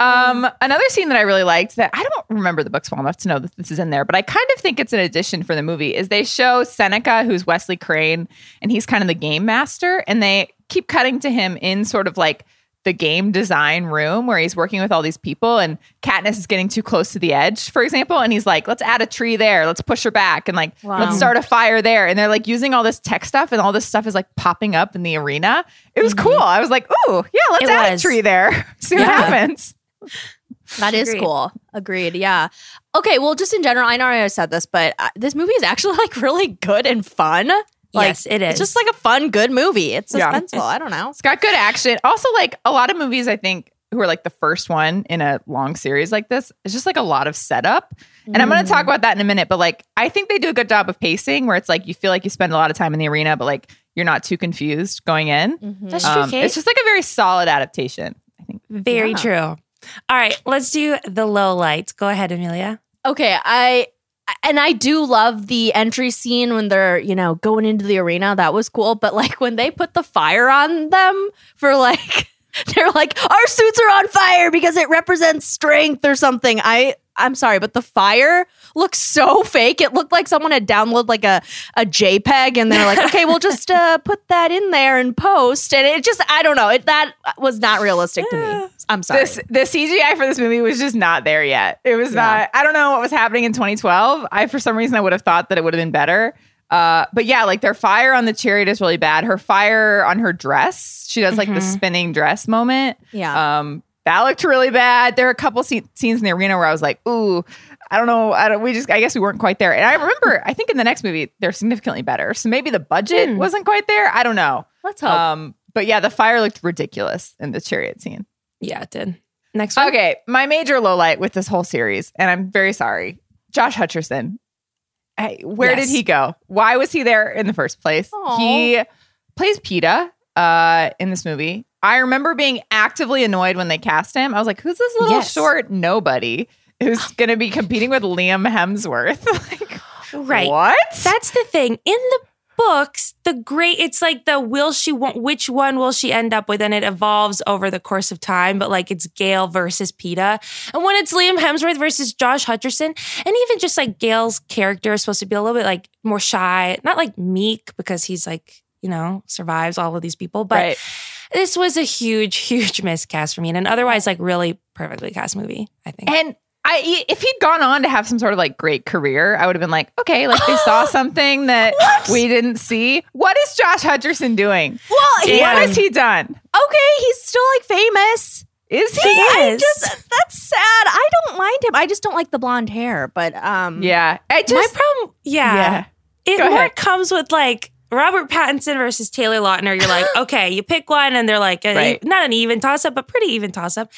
Um, another scene that I really liked that I don't remember the books well enough to know that this is in there, but I kind of think it's an addition for the movie is they show Seneca, who's Wesley Crane, and he's kind of the game master, and they keep cutting to him in sort of like the game design room where he's working with all these people and Katniss is getting too close to the edge, for example. And he's like, let's add a tree there. Let's push her back. And like, Wow. let's start a fire there. And they're like using all this tech stuff and all this stuff is like popping up in the arena. It was cool. I was like, ooh, yeah, let's It add was. a tree there. See what Yeah. happens. That is Agreed. cool. Agreed. Yeah. Okay. Well, just in general, I know I said this, but uh, this movie is actually like really good and fun. Like, yes, it is. It's just like a fun, good movie. It's Yeah. suspenseful. I don't know. It's got good action. Also, like a lot of movies, I think, who are like the first one in a long series like this, it's just like a lot of setup. And I'm going to talk about that in a minute, but like I think they do a good job of pacing where it's like you feel like you spend a lot of time in the arena, but like you're not too confused going in. That's true, Um, Kate. it's just like a very solid adaptation, I think. Very Yeah. true. All right, let's do the low lights. Go ahead, Amelia. Okay. I. And I do love the entry scene when they're, you know, going into the arena. That was cool. But like when they put the fire on them for like, they're like, our suits are on fire because it represents strength or something. I, I'm sorry, but the fire looks so fake. It looked like someone had downloaded like a, a JPEG and they're like, okay, we'll just uh, put that in there and post. And it just, I don't know. It, that was not realistic to me. I'm sorry. This the CGI for this movie was just not there yet. It was Yeah. not. I don't know what was happening in 2012. I for some reason I would have thought that it would have been better. Uh, but yeah, like their fire on the chariot is really bad. Her fire on her dress, she does like the spinning dress moment. yeah. Um, that looked really bad. There are a couple se- scenes in the arena where I was like, "Ooh, I don't know. I don't. We just. I guess we weren't quite there." And I remember, I think in the next movie they're significantly better. So maybe the budget wasn't quite there. I don't know. Let's hope. Um, but yeah, the fire looked ridiculous in the chariot scene. Yeah, it did. Next one. Okay, my major low light with this whole series, and I'm very sorry, Josh Hutcherson. Hey, where Yes. did he go? Why was he there in the first place? Aw. He plays Peeta uh, in this movie. I remember being actively annoyed when they cast him. I was like, "Who's this little Yes. short nobody who's going to be competing with Liam Hemsworth?" like, Right. What? That's the thing. In the books, the great it's like the will she want which one will she end up with, and it evolves over the course of time. But like it's Gale versus Peeta, and when it's Liam Hemsworth versus Josh Hutcherson, and even just like Gale's character is supposed to be a little bit like more shy, not like meek because he's like you know survives all of these people, but. Right. This was a huge, huge miscast for me, and an otherwise like really perfectly cast movie. I think. And I, if he'd gone on to have some sort of like great career, I would have been like, okay, like they saw something that we didn't see. What is Josh Hutcherson doing? Well, he- what has he done? okay, he's still like famous. Is he? I is. just that's sad. I don't mind him. I just don't like the blonde hair. But um, Yeah, I My problem, yeah, Yeah. it Go more ahead. comes with like Robert Pattinson versus Taylor Lautner. You're like, okay, you pick one, and they're like, a- Right. not an even toss up, but pretty even toss up.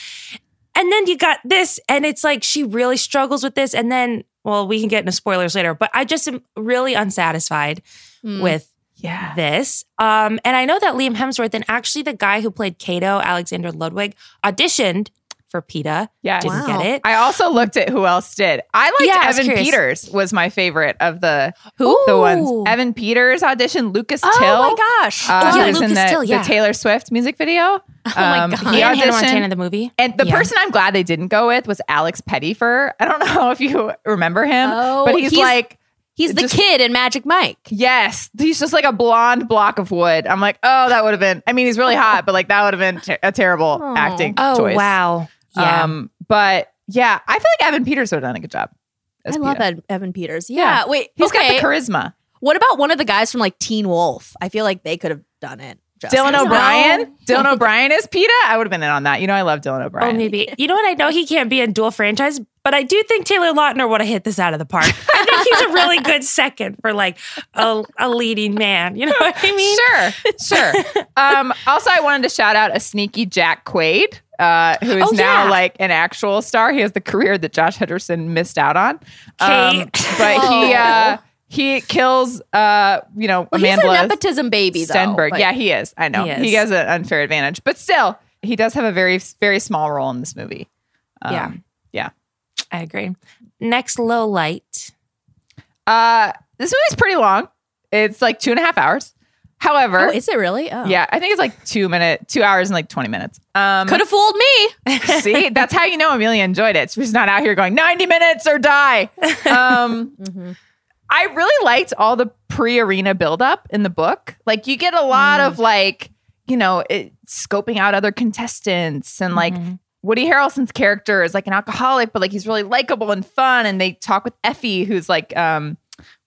And then you got this, and it's like she really struggles with this, and then well, we can get into spoilers later, but I just am really unsatisfied Hmm. with yeah. this. Um, and I know that Liam Hemsworth and actually the guy who played Cato, Alexander Ludwig, auditioned for Peeta. Yes. Didn't Wow. get it. I also looked at who else did. I liked Yeah, I was Evan curious. Peters was my favorite of the Who? the ones. Evan Peters auditioned. Lucas oh Till. Oh my gosh, Uh, Oh, yeah, who's in the, Till, yeah. the Taylor Swift music video. Oh my God. He and Hannah auditioned. Montana the movie. And the Yeah. person I'm glad they didn't go with was Alex Pettyfer. I don't know if you remember him, Oh, but he's, he's- like, he's the just- kid in Magic Mike. yes, he's just like a blonde block of wood. I'm like, oh, that would have been. I mean, he's really hot, but like that would have been ter- a terrible Oh. acting Oh choice. wow. Yeah. Um, but yeah, I feel like Evan Peters would have done a good job. as I love Ed, Evan Peters. Yeah. Yeah. Wait, He's okay. got the charisma. what about one of the guys from like Teen Wolf? I feel like they could have done it. justice. Dylan No. O'Brien. Dylan O'Brien is Peeta. I would have been in on that. You know, I love Dylan Oh, O'Brien. maybe. You know what? I know he can't be in dual franchise, but I do think Taylor Lautner would have hit this out of the park. I think he's a really good second for like a, a leading man. You know what I mean? Sure, sure. um, also, I wanted to shout out a sneaky Jack Quaid, uh, who is Oh, now yeah. like an actual star. He has the career that Josh Hutcherson missed out on. Um, but he uh, Oh. he kills uh, you know Well, he's Amanda a nepotism baby, though. Stenberg. but- Yeah, he is. I know He he, has an unfair advantage, but still, he does have a very very small role in this movie. Um, Yeah. yeah. I agree. Next low light. Uh, this movie's pretty long. It's like two and a half hours. However, Oh, is it really? Oh. yeah, I think it's like two minute, two hours and like twenty minutes. Um, Could have fooled me. see, that's how you know Amelia enjoyed it. She's not out here going ninety minutes or die. Um, Mm-hmm. I really liked all the pre-arena buildup in the book. Like you get a lot Mm. of like, you know, it, scoping out other contestants and like Mm-hmm. Woody Harrelson's character is like an alcoholic, but like he's really likable and fun. And they talk with Effie, who's like, um,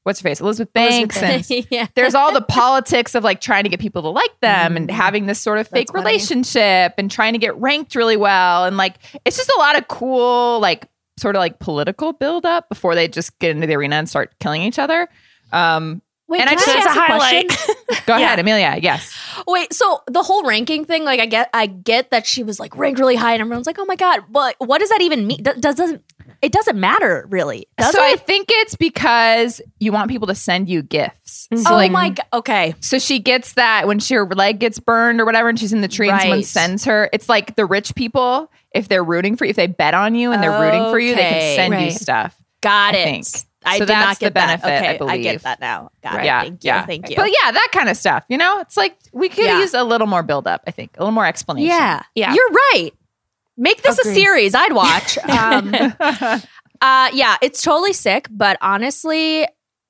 what's her face, Elizabeth Banks, and yeah. there's all the politics of like trying to get people to like them and having this sort of fake funny. relationship and trying to get ranked really well and like it's just a lot of cool like sort of like political buildup before they just get into the arena and start killing each other. Um, Wait, and I just That's a ask question? highlight. go ahead, Amelia. Yes, Wait, so the whole ranking thing, like I get, I get that she was like ranked really high, and everyone's like, "Oh my god!" But what does that even mean? Does, doesn't it doesn't matter really? Does so I think it's because you want people to send you gifts. So oh like, my god! Okay, So she gets that when she, her leg gets burned or whatever, and she's in the tree, and someone sends her. It's like the rich people, if they're rooting for you, if they bet on you and they're rooting for you, they can Okay. send you stuff. got I it. think. I So did that's not get the benefit, That. Okay, I, believe. get that now. Got it. Yeah, Thank you. yeah. Thank you. But yeah, that kind of stuff. You know, it's like we could Yeah. use a little more build up. I think a little more explanation. Yeah, Yeah. You're right. Make this Agreed. a series. I'd watch. Um, uh, yeah, it's totally sick. But honestly,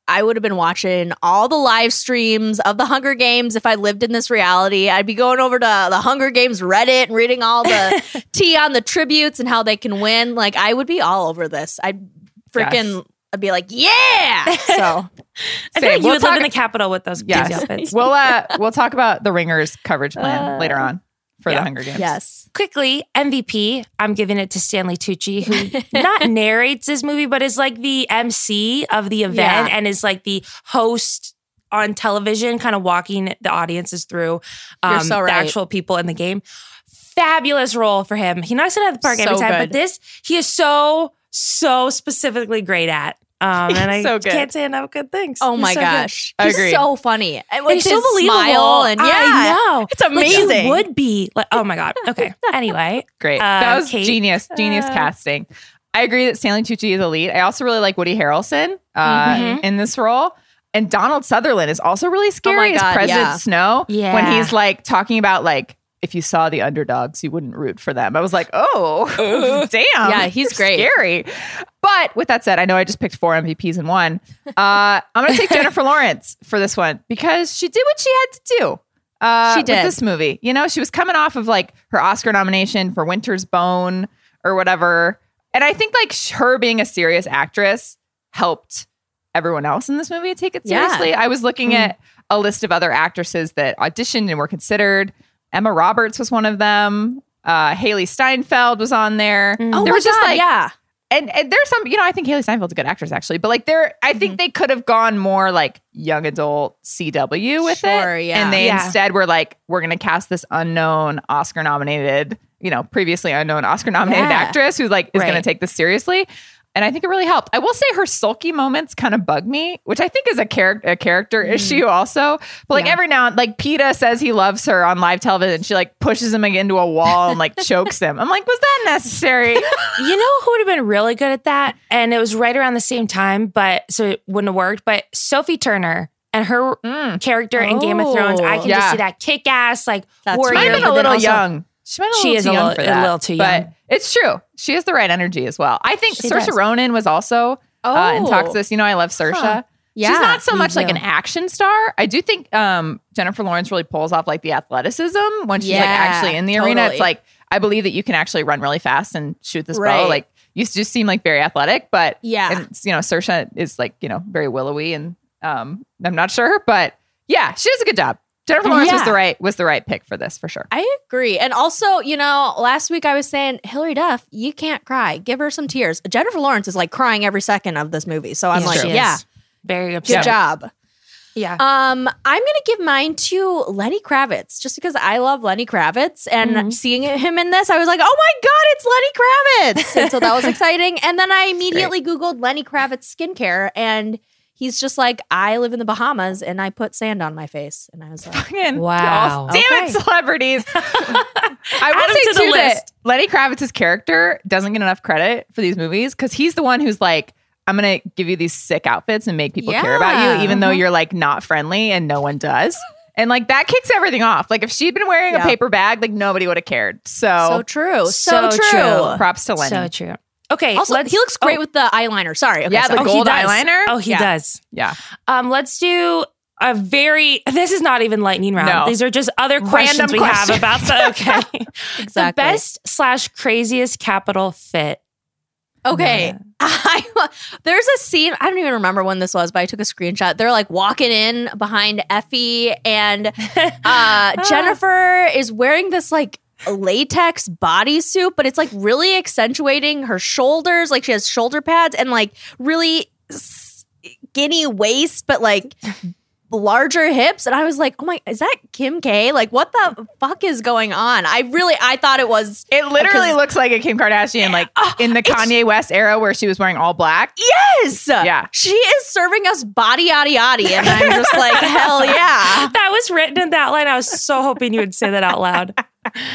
I would have been watching all the live streams of the Hunger Games if I lived in this reality. I'd be going over to the Hunger Games Reddit and reading all the tea on the tributes and how they can win. Like I would be all over this. I'd freaking. Yes. I'd be like, yeah. So I think like you We'll would talk- live in the capital with those Yes. outfits. we'll uh we'll talk about the Ringers coverage plan later on for yeah. the Hunger Games. yes, Quickly, MVP. I'm giving it to Stanley Tucci, who not narrates this movie, but is like the MC of the event Yeah. and is like the host on television, kind of walking the audiences through um, You're so the actual people in the game. Fabulous role for him. He knocks it out of the park every time, good. but this he is so so specifically great at. Um, and I so good. can't say enough good things. Oh He's my so gosh, I he's agree. so funny and And with he's his so believable. smile and yeah, I know. it's Like, you amazing. would be like, oh my god. Okay. Anyway, Great. Uh, that was Kate? genius, genius Uh, casting. I agree that Stanley Tucci is elite. I also really like Woody Harrelson uh, Mhm. in this role. and Donald Sutherland is also really scary as God, President yeah. Snow when he's like talking about like if you saw the underdogs, you wouldn't root for them. I was like, oh, damn. Yeah, he's great. Scary. But with that said, I know I just picked four MVPs in one. Uh, I'm going to take Jennifer Lawrence for this one because she did what she had to do. Uh, She with did. this movie. You know, she was coming off of like her Oscar nomination for Winter's Bone or whatever. And I think like her being a serious actress helped everyone else in this movie to take it Yeah. seriously. I was looking at a list of other actresses that auditioned and were considered. Emma Roberts was one of them. Uh, Hailee Steinfeld was on there. Oh there my was just God, like yeah. and, and there's some, you know, I think Hailee Steinfeld's a good actress actually, but like there, I Mm-hmm. think they could have gone more like young adult CW with Sure, it. yeah. And they Yeah. instead were like, we're going to cast this unknown Oscar nominated, you know, previously unknown Oscar nominated Yeah. actress who's like, is going to take this seriously. And I think it really helped. I will say her sulky moments kind of bug me, which I think is a character a character issue also. But like Yeah. every now and like Peeta says he loves her on live television. She like pushes him into a wall and like chokes him. I'm like, was that necessary? You know who would have been really good at that? And it was right around the same time, but so it wouldn't have worked. But Sophie Turner and her Mm. character in Game of Thrones, I can Yeah. just see that kick ass, like That's warrior. might have been a little also- young. She might She a is little a too young little- for a that. little too But young. it's true. She has the right energy as well. I think She Saoirse does. Ronan was also uh, in Oh. Toxis. You know, I love Saoirse. Huh. She's not so much like an action star. I do think um, Jennifer Lawrence really pulls off like the athleticism when she's like actually in the arena. It's like I believe that you can actually run really fast and shoot this bow. Like you just seem like very athletic, but Yeah. and you know, Saoirse is like you know very willowy, and um, I'm not sure, but yeah, she does a good job. Jennifer Lawrence was the right was the right pick for this for sure. I agree. And also, you know, last week I was saying, Hilary Duff, you can't cry. Give her some tears. Jennifer Lawrence is like crying every second of this movie. So I'm Yeah, like, yeah, Very good job. Yeah. Um, I'm gonna give mine to Lenny Kravitz just because I love Lenny Kravitz and Mm-hmm. seeing him in this, I was like, oh my god, it's Lenny Kravitz! And so that was exciting. And then I immediately Googled Lenny Kravitz skincare, and he's just like, I live in the Bahamas, and I put sand on my face, and I was like, Fucking- Wow. Damn Okay. it, celebrities. I Add will him say to the too that list. Lenny Kravitz's character doesn't get enough credit for these movies because he's the one who's like, I'm gonna give you these sick outfits and make people care about you, even though uh-huh. you're like not friendly and no one does. And like that kicks everything off. Like if she'd been wearing Yeah. a paper bag, like nobody would have cared. So, so true, so, So true. true. props to Lenny. So true. Okay. Also, he looks great oh, with the eyeliner. Sorry, okay, Yeah, sorry. the oh, gold does. eyeliner? Oh, he Yeah. does. yeah. Um, let's do a very. This is not even lightning round. No. These are just other questions Random we questions. have about the okay. Exactly. The best slash craziest capital fit. Okay. I, there's a scene, I don't even remember when this was, but I took a screenshot. They're like walking in behind Effie, and uh, Jennifer is wearing this like latex bodysuit, but it's like really accentuating her shoulders. Like she has shoulder pads and like really skinny waist, but like larger hips. And I was like, oh my, is that Kim K? Like, what the fuck is going on? I really, I thought it was. It literally looks like a Kim Kardashian, like Oh, in the Kanye West era where she was wearing all black. Yes. Yeah. She is serving us body yaddy yaddy. And I'm just like, hell yeah. That was written in that line. I was so hoping you would say that out loud.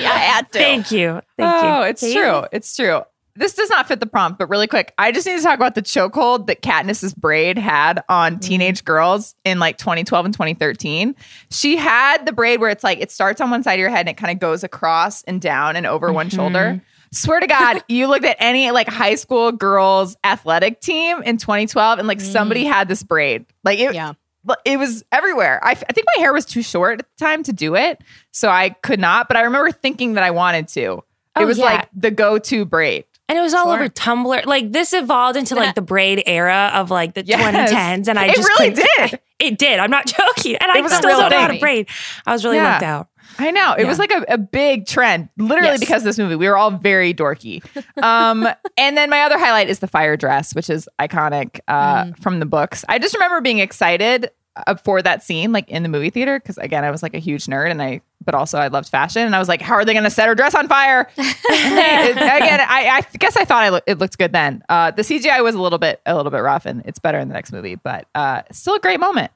Yeah, I had to. Thank you. Thank you. oh, it's See? true. It's true. This does not fit the prompt, but really quick, I just need to talk about the chokehold that Katniss's braid had on Mm-hmm. teenage girls in like 2012 and 2013. She had the braid where it's like it starts on one side of your head and it kind of goes across and down and over one Mm-hmm. shoulder. Swear to God, you looked at any like high school girls athletic team in 2012 and like somebody had this braid. Like it, Yeah. But it was everywhere. I, f- I think my hair was too short at the time to do it, so I could not. But I remember thinking that I wanted to. Oh, it was yeah. like the go-to braid. And it was all Sure. over Tumblr. Like this evolved into like the braid era of like the Yes. 2010s. And I It just really did. It did. I'm not joking. And I was still don't know how to braid. I was really Yeah. out. I know it was like a, a big trend, literally Yes. because of this movie. We were all very dorky. Um, and then my other highlight is the fire dress, which is iconic uh, Mm. from the books. I just remember being excited uh, for that scene, like in the movie theater, because again, I was like a huge nerd, and I, but also I loved fashion, and I was like, how are they going to set her dress on fire? Again, I, I guess I thought I lo- it looked good then. Uh, the CGI was a little bit a little bit rough, and it's better in the next movie, but uh, still a great moment.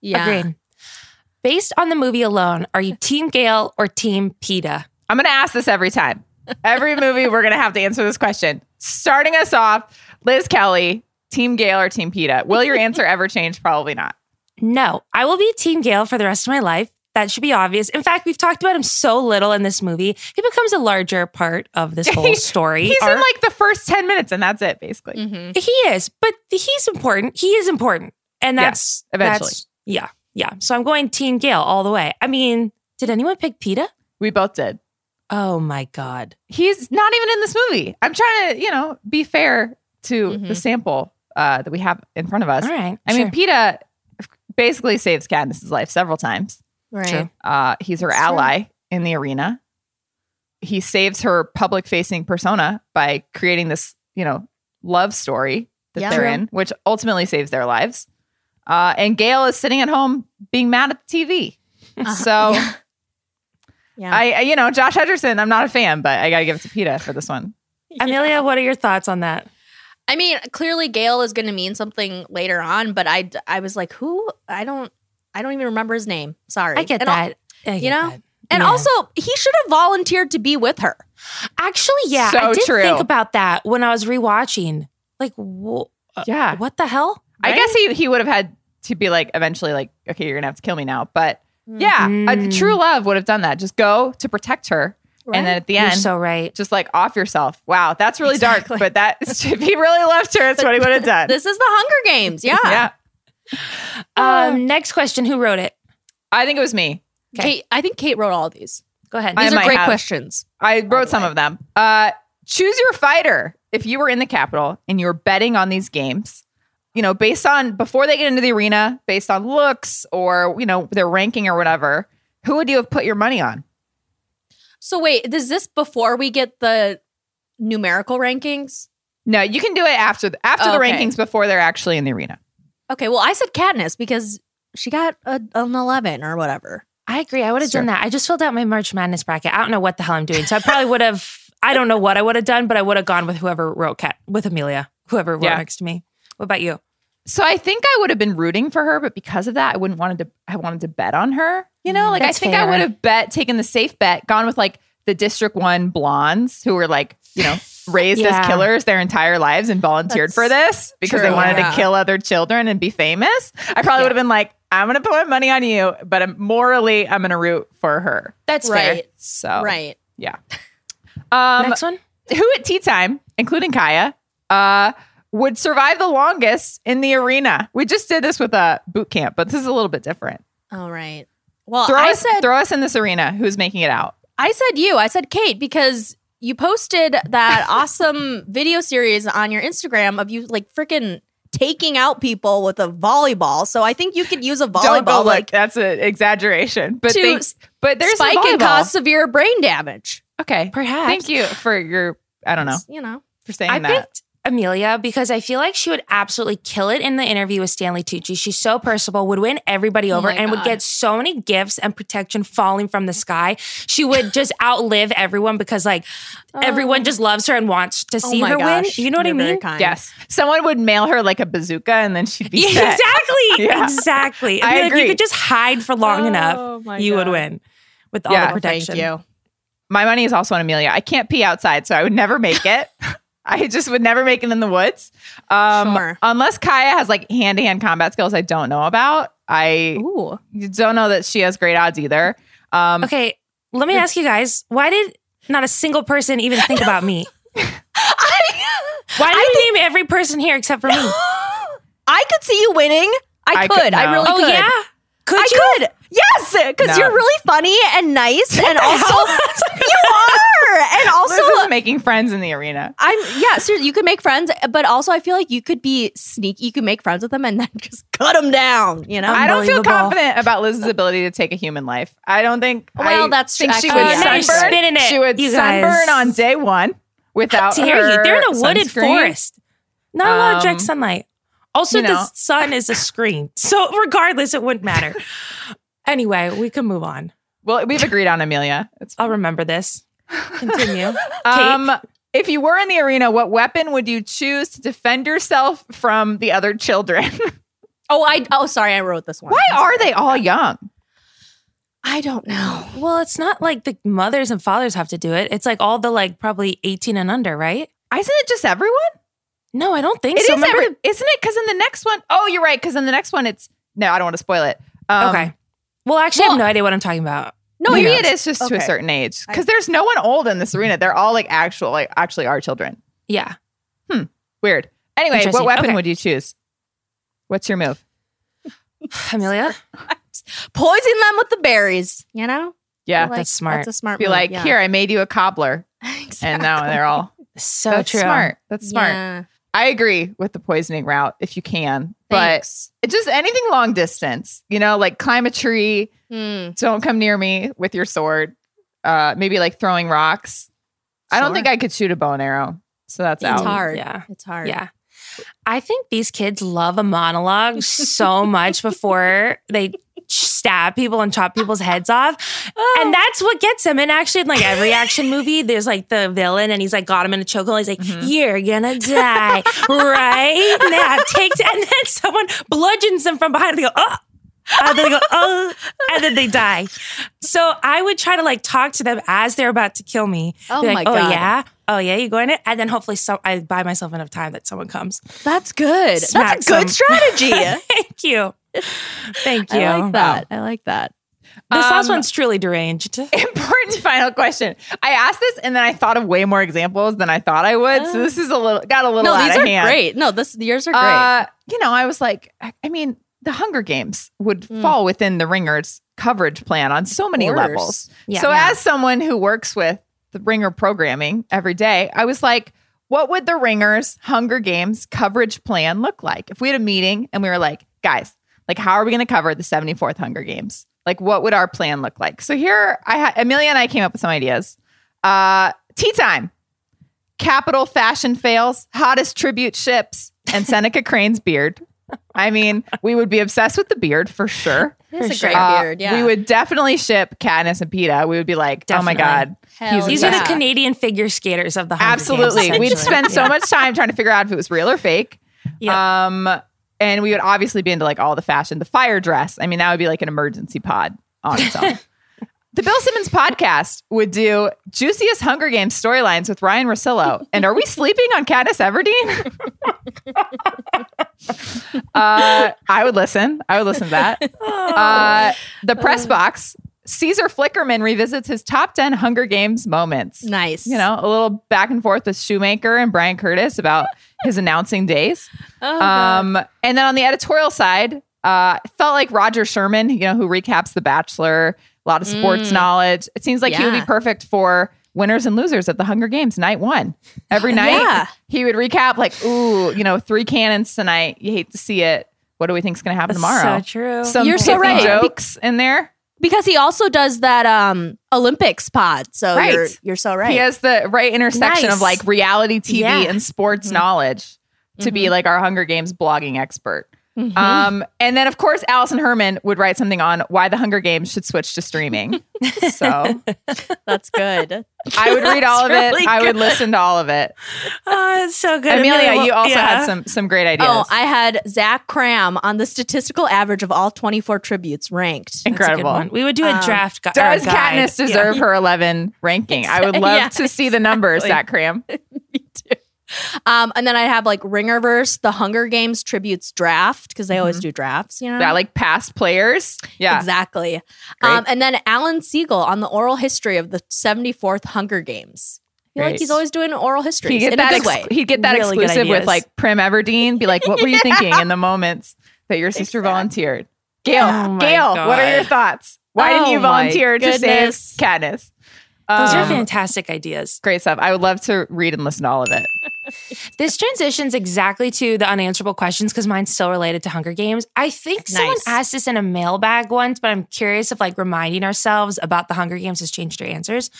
Yeah. Agreed. Based on the movie alone, are you Team Gale or Team Peeta? I'm going to ask this every time. Every movie, we're going to have to answer this question. Starting us off, Liz Kelly, Team Gale or Team Peeta? Will your answer ever change? Probably not. No, I will be Team Gale for the rest of my life. That should be obvious. In fact, we've talked about him so little in this movie. He becomes a larger part of this whole story. He's in like the first 10 minutes and that's it, basically. Mhm. He is, but he's important. He is important. And that's eventually. that's- yeah. Yeah. So I'm going Team Gale all the way. I mean, did anyone pick Peeta? We both did. Oh my God. He's not even in this movie. I'm trying to, you know, be fair to Mhm. the sample uh, that we have in front of us. All right. I sure. mean, Peeta basically saves Katniss's life several times. Right. Uh, he's her That's true. ally in the arena. He saves her public facing persona by creating this, you know, love story that Yeah. they're in, which ultimately saves their lives. Uh, and Gale is sitting at home being mad at the TV. So Yeah. Yeah. I, I, you know, Josh Hutcherson, I'm not a fan, but I got to give it to Peeta for this one. Amelia, what are your thoughts on that? I mean, clearly Gale is going to mean something later on, but I, I was like, who? I don't, I don't even remember his name. Sorry. I get And that. I get you know? that. and Yeah. also, he should have volunteered to be with her. Actually, yeah, So I did true. think about that when I was rewatching. Like, wh- uh, Yeah. what the hell? I guess he, he would have had to be like, eventually, like, okay, you're going to have to kill me now. But Mm. yeah, Mm. a true love would have done that. Just go to protect her. And then at the You're end, so right. just like off yourself. Wow, that's really Exactly. dark. But that if he really loved her, that's what he would have done. This is the Hunger Games. Yeah. yeah, Um, next question: Who wrote it? I think it was me. Kate, I think Kate wrote all these. Go ahead. I These are great have. questions. I wrote some way. of them. Uh, choose your fighter. If you were in the capital and you were betting on these games, you know, based on before they get into the arena, based on looks or you know their ranking or whatever, who would you have put your money on? So wait, is this before we get the numerical rankings? No, you can do it after the, after the oh, Okay. rankings before they're actually in the arena. Okay, well, I said Katniss because she got a, an 11 or whatever. I agree. I would have Sure. done that. I just filled out my March Madness bracket. I don't know what the hell I'm doing, so I probably would have. I don't know what I would have done, but I would have gone with whoever wrote Cat with Amelia, whoever wrote Yeah. next to me. What about you? So I think I would have been rooting for her, but because of that, I wouldn't wanted to. I wanted to bet on her. You know, like That's I think I would have bet, taken the safe bet, gone with like the District One blondes who were like, you know, raised Yeah. as killers their entire lives and volunteered for this because they wanted Yeah. to kill other children and be famous. I probably would have been like, I'm going to put my money on you, but I'm- morally, I'm going to root for her. That's fair. Right. So Right. yeah. Um, Next one. who at tea time, including Kaya, uh, would survive the longest in the arena? We just did this with a boot camp, but this is a little bit different. All right. Well, Throw I us, said throw us in this arena. Who's making it out? I said you. I said Kate because you posted that awesome video series on your Instagram of you like freaking taking out people with a volleyball. So I think you could use a Don't go volleyball look. like That's an exaggeration. But to they, but there's spike volleyball. cause severe brain damage. Okay, Perhaps. Thank you for your. I don't know You know. for saying I that. picked Amelia because I feel like she would absolutely kill it in the interview with Stanley Tucci. She's so personable, would win everybody oh over, Oh my and would get so many gifts and protection falling from the sky. She would just outlive everyone because, like, everyone oh. just loves her and wants to Oh see my her gosh. win. You know what I You're very mean? kind. Yes, someone would mail her like a bazooka, and then she'd be Yeah, set. exactly. Yeah. Exactly. I I like agree. you could just hide for long Oh enough. my You would win with all Yeah. the protection. Thank you. My money is also on Amelia. I can't pee outside, so I would never make it. I just would never make it in the woods. Um, Sure. Unless Kaya has like hand to hand combat skills I don't know about. I Ooh. don't know that she has great odds either. Um, Okay, let me ask you guys: Why did not a single person even think about me? Why did you name every person here except for me? I could see you winning. I, I could. could- I no. really oh could. yeah, could I you? could. Yes, because No. you're really funny and nice, and also you are, and also Liz is making friends in the arena. I'm yeah. Seriously, you could make friends, but also I feel like you could be sneaky. You could make friends with them and then just cut them down. You know. I don't feel confident about Liz's ability to take a human life. I don't think. Well, I that's think she would now sunburn. spinning it, she would you guys. sunburn on day one without. How dare you? They're in a wooded sunscreen. forest. Not a lot of direct Um, sunlight. Also, you know. the sun is a screen. So regardless, it wouldn't matter. anyway, we can move on. Well, we've agreed on Amelia. It's I'll remember this. Continue. Um, if you were in the arena, what weapon would you choose to defend yourself from the other children? Oh, I. Oh, sorry, I wrote this one. Why are they all young? I don't know. well, it's not like the mothers and fathers have to do it. It's like all the like probably 18 and under, right? Isn't it just everyone? No, I don't think It so. is Remember every, isn't it? Because in the next one, oh, you're right. Because in the next one, it's no, I don't want to spoil it. Um, okay. Well, actually, I have no idea what I'm talking about. No, maybe knows? it is just to a certain age because there's no one old in this arena. They're all like actual, like actually our children. Yeah. Hmm. Weird. Anyway, what weapon Okay. would you choose? What's your move? Amelia? Poison them with the berries. You know, Yeah, Like, that's smart. That's a smart. be move, like, yeah. here, I made you a cobbler, Exactly. and now they're all. So That's true. smart. That's smart. Yeah. I agree with the poisoning route if you can, Thanks. but it just anything long distance, you know, like climb a tree. Hmm. Don't come near me with your sword. Uh, maybe like throwing rocks. I don't think I could shoot a bow and arrow, so that's It's out. hard. Yeah. It's hard. Yeah. I think these kids love a monologue so much before they stab people and chop people's heads off. Oh. And that's what gets him. And actually, in like every action movie, there's like the villain and he's like got him in a chokehold. He's like, mm-hmm. You're gonna die right now. Takes and then someone bludgeons them from behind and they go, Oh. And then they go, oh, and then they die. So I would try to like talk to them as they're about to kill me. Oh Be my like, God. Oh yeah, oh yeah, you going to? And then hopefully, so I buy myself enough time that someone comes. That's good. That's a good some- strategy. Thank you, thank you. I like that. I like that. This last Um, one's truly deranged. Important final question. I asked this and then I thought of way more examples than I thought I would. So this is a little got a little No, these are hand. great. No, this yours are great. Uh, you know, I was like, I I mean, the Hunger Games would Hmm. fall within the Ringers coverage plan on so many levels. Yeah. so, Yeah. as someone who works with the Ringer programming every day, I was like, what would the Ringers Hunger Games coverage plan look like if we had a meeting and we were like, guys, like, how are we going to cover the 74th Hunger Games? Like, what would our plan look like? So here, I had Amelia and I came up with some ideas. Uh, tea time. Capital fashion fails, hottest tribute ships, and Seneca Crane's beard. I mean, we would be obsessed with the beard for sure. It's a sure. great Uh, beard. Yeah. We would definitely ship Katniss and Peeta. We would be like, oh my God. Hell These yeah. are the Canadian figure skaters of the Hunger Absolutely. Games, We'd essentially. spend so much time trying to figure out if it was real or fake. Yeah. Um, and we would obviously be into like all the fashion. The fire dress. I mean, that would be like an emergency pod on its own. the Bill Simmons podcast would do juiciest Hunger Games storylines with Ryan Russillo. And are we sleeping on Katniss Everdeen? uh, I would listen. I would listen to that. Uh, the press box. Caesar Flickerman revisits his top 10 Hunger Games moments. nice. You know, a little back and forth with Shoemaker and Bryan Curtis about his announcing days. Oh, Um, and then on the editorial side, uh, felt like Roger Sherman, you know, who recaps The Bachelor, a lot of sports Mm. knowledge. It seems like he would be perfect for winners and losers at the Hunger Games night one. Every night, Yeah. he would recap like, "Ooh, you know, three cannons tonight. You hate to see it. What do we think's going to happen That's tomorrow?" so true. Some You're so right. jokes in there. Because he also does that um Olympics pod. So Right. you're you're so right. He has the right intersection Nice. of like reality TV Yeah. and sports knowledge to be like our Hunger Games blogging expert. Mhm. Um, and then of course Alison Herman would write something on why the Hunger Games should switch to streaming. so That's good. I would read all of That's really it. I would listen to all of it. oh, it's so good. Amelia, well, you also yeah. had some some great ideas. Oh, I had Zach Kram on the statistical average of all 24 tributes ranked. That's a good Incredible. We would do a Um, draft gu- Does or guide. Katniss Yeah. deserve her 11 ranking? I would love Yeah, to see the numbers, exactly. Zach Kram. Me too. Um, and then I have like Ringerverse, the Hunger Games tributes draft because they always do drafts, you know. That like past players. Yeah. Exactly. Um, and then Alan Siegel on the oral history of the 74th Hunger Games. I feel like he's always doing oral history He'd get in that, a good ex- way. he'd get that Really exclusive with like Prim Everdeen. Be like, what were you thinking in the moments that your sister volunteered? Gale, Oh my Gale, what are your thoughts? Why didn't you Oh volunteer to save goodness. Katniss? Those are Um, fantastic ideas. Great stuff. I would love to read and listen to all of it. This transitions exactly to the unanswerable questions because mine's still related to Hunger Games. I think someone asked this in a mailbag once, but I'm curious if like reminding ourselves about the Hunger Games has changed your answers.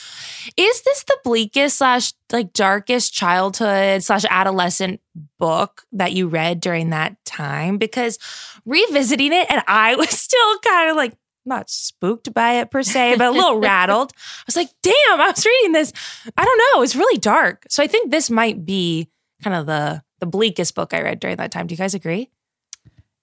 Is this the bleakest slash like darkest childhood slash adolescent book that you read during that time? Because revisiting it, and I was still kind of like not spooked by it per se, but a little rattled. I was like, damn, I was reading this. I don't know. It was really dark. So I think this might be kind of the the bleakest book I read during that time. Do you guys agree?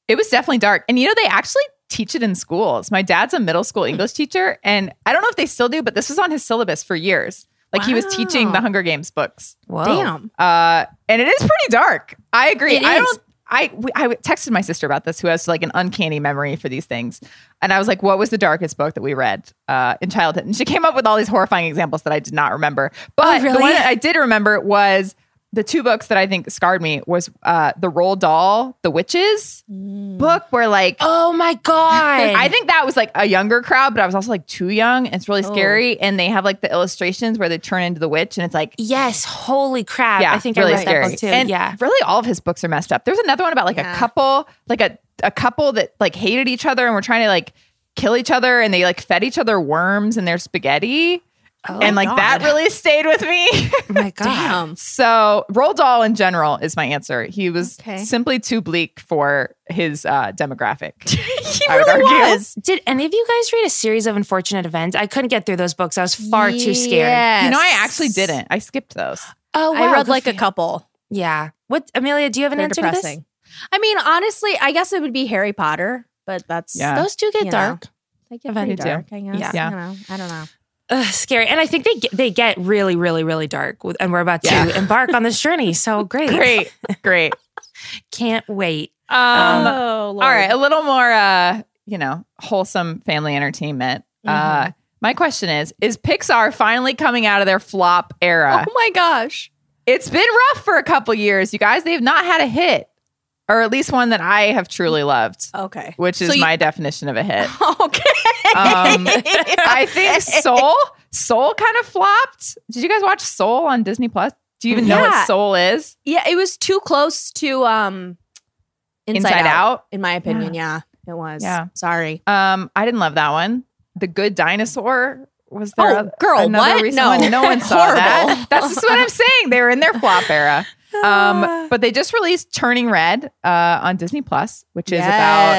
It was definitely dark. And you know, they actually teach it in schools. My dad's a middle school English teacher, and I don't know if they still do, but this was on his syllabus for years. Like he was teaching the Hunger Games books. Whoa. Damn. Uh, and it is pretty dark. I agree. It I is. don't I we, I texted my sister about this, who has like an uncanny memory for these things, and I was like, "What was the darkest book that we read uh, in childhood?" And she came up with all these horrifying examples that I did not remember. But the really? one that I did remember was the two books that I think scarred me was uh, the Roald Dahl, The Witches book, where like Oh my god! I think that was like a younger crowd, but I was also like too young. and It's really scary, and they have like the illustrations where they turn into the witch, and it's like yes, holy crap! yeah, I think really I read scary. that book too. And yeah. really, all of his books are messed up. There's another one about like Yeah. a couple, like a a couple that like hated each other and were trying to like kill each other, and they like fed each other worms in their spaghetti, and like that really stayed with me. Oh my god! Damn. so Roald Dahl in general is my answer. He was Okay. simply too bleak for his uh, demographic. He I really was. Did any of you guys read a series of unfortunate events? I couldn't get through those books. I was far too scared. Yes. You know, I actually didn't. I skipped those. Oh, I read like a you. you. couple. Yeah. What, Amelia? Do you have an They're answer to depressing. I mean, honestly, I guess it would be Harry Potter, but that's Yeah. Those two get You know. dark. They get Eventually. pretty dark, I guess. Yeah. Yeah. I don't know. I don't know. Ugh, scary, and I think they get, they get really, really, really dark. And we're about to embark on this journey. So great, Great, great. Can't wait. Um, oh, all right, a little more, uh, you know, wholesome family entertainment. Uh, my question is: Is Pixar finally coming out of their flop era? Oh my gosh. It's been rough for a couple years, you guys. They've not had a hit, or at least one that I have truly loved, Okay. which is So you- my definition of a hit. Okay. Um, I think Soul, Soul kind of flopped. Did you guys watch Soul on Disney Plus? Do you even know what Soul is? yeah, it was too close to um Inside, Inside out, Out? in my opinion. Yeah. it was. Yeah. Sorry. Um, I didn't love that one. The Good Dinosaur was there. Oh, a- girl, what? No. one? no one saw that. That's just what I'm saying. They were in their flop era. Um, but they just released Turning Red uh, on Disney Plus, which is about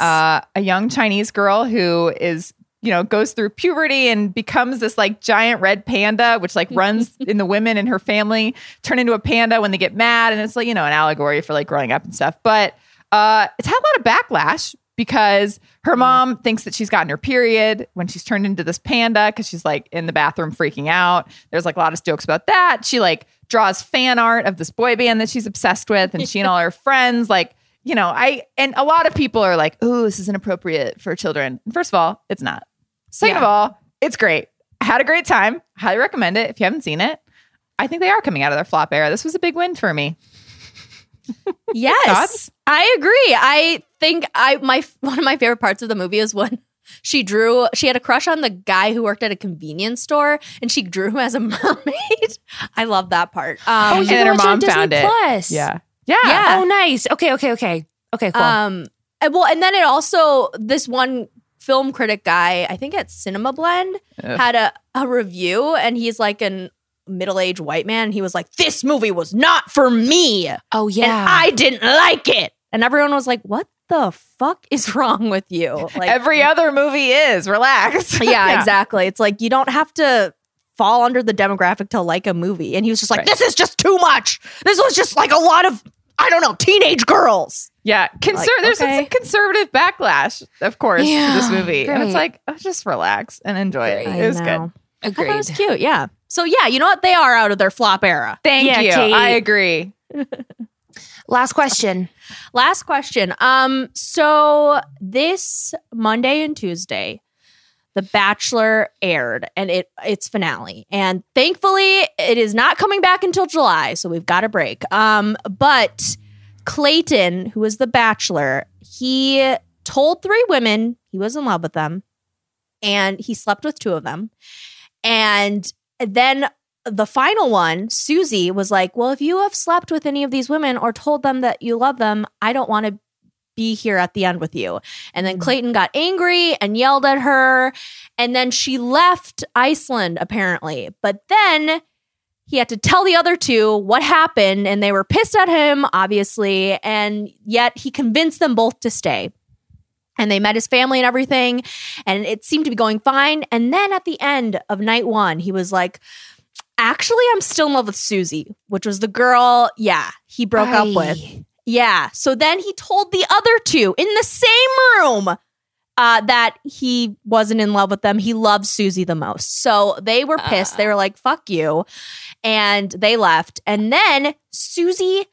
uh, a young Chinese girl who is, you know, goes through puberty and becomes this like giant red panda, which like runs in the women in her family turn into a panda when they get mad. And it's like, you know, an allegory for like growing up and stuff. But uh, it's had a lot of backlash because her mom thinks that she's gotten her period when she's turned into this panda because she's like in the bathroom freaking out. There's like a lot of jokes about that. She like draws fan art of this boy band that she's obsessed with, and she and all her friends like you know, I and a lot of people are like, "Oh, this is inappropriate for children." First of all, it's not. Second of all, it's great. I had a great time. Highly recommend it if you haven't seen it. I think they are coming out of their flop era. This was a big win for me. Yes, I agree. I think I my one of my favorite parts of the movie is when she drew. She had a crush on the guy who worked at a convenience store, and she drew him as a mermaid. I love that part. Um, Oh, and then her watched it on mom Disney found it. Plus. Yeah. Yeah. Yeah. Oh, nice. Okay. Okay. Okay. Okay. Cool. Um, and well, and then it also this one film critic guy, I think at Cinema Blend, Ugh. had a a review, and he's like an middle aged white man. He was like, "This movie was not for me, oh yeah. and I didn't like it." And everyone was like, "What the fuck is wrong with you?" Like Every other movie is. Relax. yeah, exactly. It's like you don't have to fall under the demographic to like a movie. And he was just like, Right. "This is just too much. This was just like a lot of." I don't know, teenage girls. Yeah, Conser- Like, there's okay. some conservative backlash, of course, to this Yeah, movie, and it's like oh, just relax and enjoy it. I It was know. good. I thought Agreed. That was cute. Yeah. So yeah, you know what? They are out of their flop era. Thank Yeah, you. Kate. I agree. Last question. Last question. Um, so this Monday and Tuesday, The Bachelor aired and it its finale. And thankfully it is not coming back until July, so we've got a break. Um, but Clayton, who was the bachelor, he told three women he was in love with them and he slept with two of them. And then the final one, Susie, was like, Well, if you have slept with any of these women or told them that you love them, I don't want to be here at the end with you. And then mm. Clayton got angry and yelled at her. And then she left Iceland, apparently. But then he had to tell the other two what happened, and they were pissed at him, obviously. And yet he convinced them both to stay. And they met his family and everything, and it seemed to be going fine. And then at the end of night one, he was like, Actually, I'm still in love with Susie, which was the girl, yeah, he broke up with. Yeah. So then he told the other two in the same room uh, that he wasn't in love with them. He loved Susie the most. So they were pissed. they were like, fuck you. And they left. And then Susie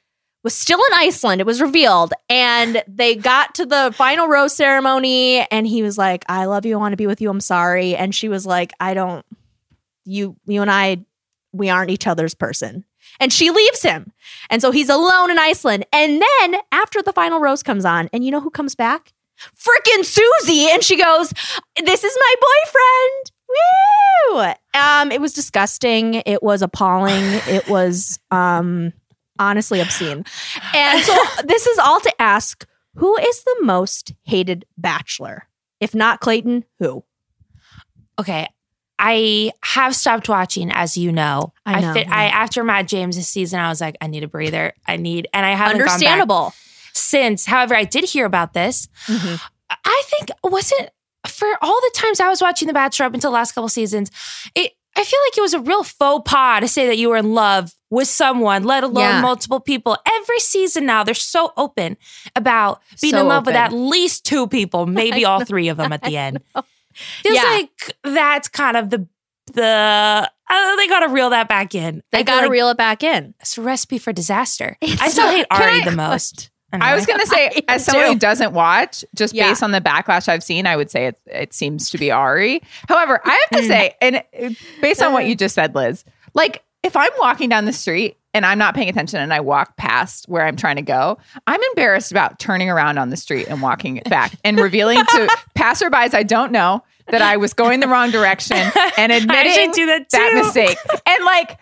was still in Iceland. It was revealed. And they got to the final rose ceremony and he was like, I love you. I want to be with you. I'm sorry. And she was like, I don't, you, you and I, we aren't each other's person. And she leaves him. And so he's alone in Iceland. And then after the final rose comes on, and you know who comes back? Freaking Susie. And she goes, This is my boyfriend. Woo! Um, it was disgusting. It was appalling. It was um honestly obscene. And so this is all to ask who is the most hated bachelor? If not Clayton, who? Okay. I have stopped watching, as you know. I know, fit, yeah. I after Matt James' season, I was like, I need a breather. I need, and I haven't Understandable. since. However, I did hear about this. Mhm. I think was it for all the times I was watching The Bachelor up until the last couple seasons. It I feel like it was a real faux pas to say that you were in love with someone, let alone Yeah. multiple people. Every season now, they're so open about being So in love with at least two people, maybe all three of them at the end. Feels Yeah. like that's kind of the the oh, they gotta reel that back in. They I got to like reel it back in. it's a recipe for disaster. It's I still hate Arie I- the most. I was gonna say, as someone do. who doesn't watch, just Yeah. based on the backlash I've seen, I would say it it seems to be Arie. However, I have to say, and uh, based on what you just said, Liz, like if I'm walking down the street and I'm not paying attention and I walk past where I'm trying to go, I'm embarrassed about turning around on the street and walking back and revealing to passerbys I don't know that I was going the wrong direction and admitting that too. mistake. And like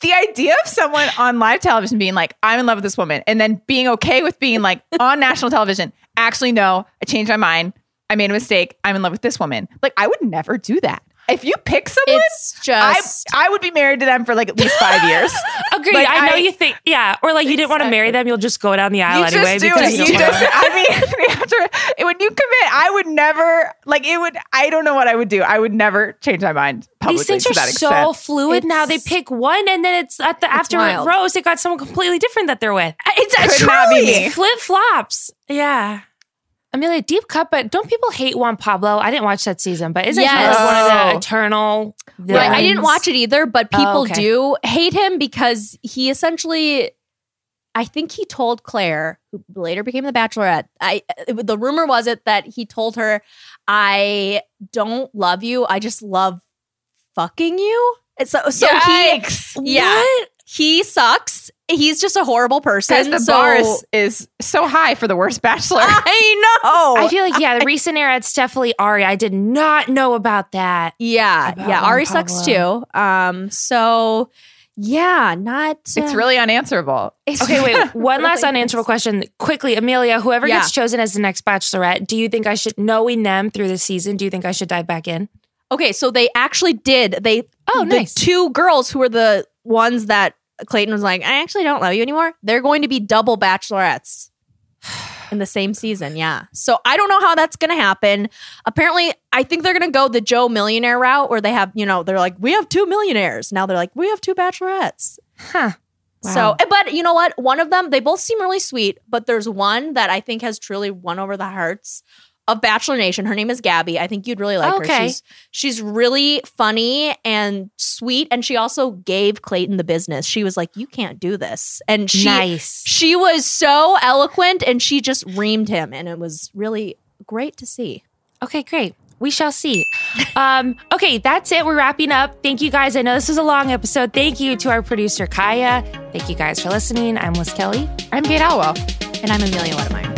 the idea of someone on live television being like, I'm in love with this woman, and then being okay with being like on national television, actually, no, I changed my mind. I made a mistake. I'm in love with this woman. Like, I would never do that. If you pick someone, It's just I would be married to them for like at least five years. Agreed. Like, I know I- you think, yeah, or like you didn't want to marry them, you'll just go down the aisle you anyway just do because it. you You just, I mean, to- when you commit, I would never like it. Would I don't know what I would do. I would never change my mind publicly These things are so fluid now. They pick one, and then it's at the after wild. rose. They got someone completely different that they're with. it's Could me. Flip flops. Yeah. Amelia, deep cut, but don't people hate Juan Pablo? I didn't watch that season, but isn't he like one of Oh. the eternal? Right. I didn't watch it either, but Oh, people okay. do hate him because he essentially, I think he told Claire, who later became the Bachelorette. I the rumor was it that he told her, "I don't love you. I just love fucking you." And so, so Yikes. he, yeah, What? He sucks. He's just a horrible person. Because the so, bar is, is so high for the worst bachelor. I know. I feel like yeah, the recent era. It's definitely Arie. I did not know about that. yeah, About yeah. Juan Arie sucks too. Um, so yeah, not. it's uh, really unanswerable. it's Okay, wait. One last really unanswerable question. Quickly, Amelia, whoever Yeah. gets chosen as the next bachelorette, do you think I should, knowing them through the season, do you think I should dive back in? Okay, so they actually did. They Oh, the nice. two girls who were the ones that Clayton was like, I actually don't love you anymore. They're going to be double bachelorettes in the same season. Yeah. So I don't know how that's going to happen. Apparently, I think they're going to go the Joe millionaire route where they have, you know, they're like, we have two millionaires. Now they're like, we have two bachelorettes. Huh. So, eh, but you know what? One of them, they both seem really sweet, but there's one that I think has truly won over the hearts of Bachelor Nation. Her name is Gabby. I think you'd really like her. Okay. She's she's really funny and sweet, and she also gave Clayton the business. She was like, "You can't do this," and she nice. she was so eloquent, and she just reamed him, and it was really great to see. Okay, great. We shall see. Um, okay, that's it. We're wrapping up. Thank you guys. I know this was a long episode. Thank you to our producer, Kaya. Thank you guys for listening. I'm Liz Kelly. I'm Kate Halliwell. And I'm Amelia Wedemeyer.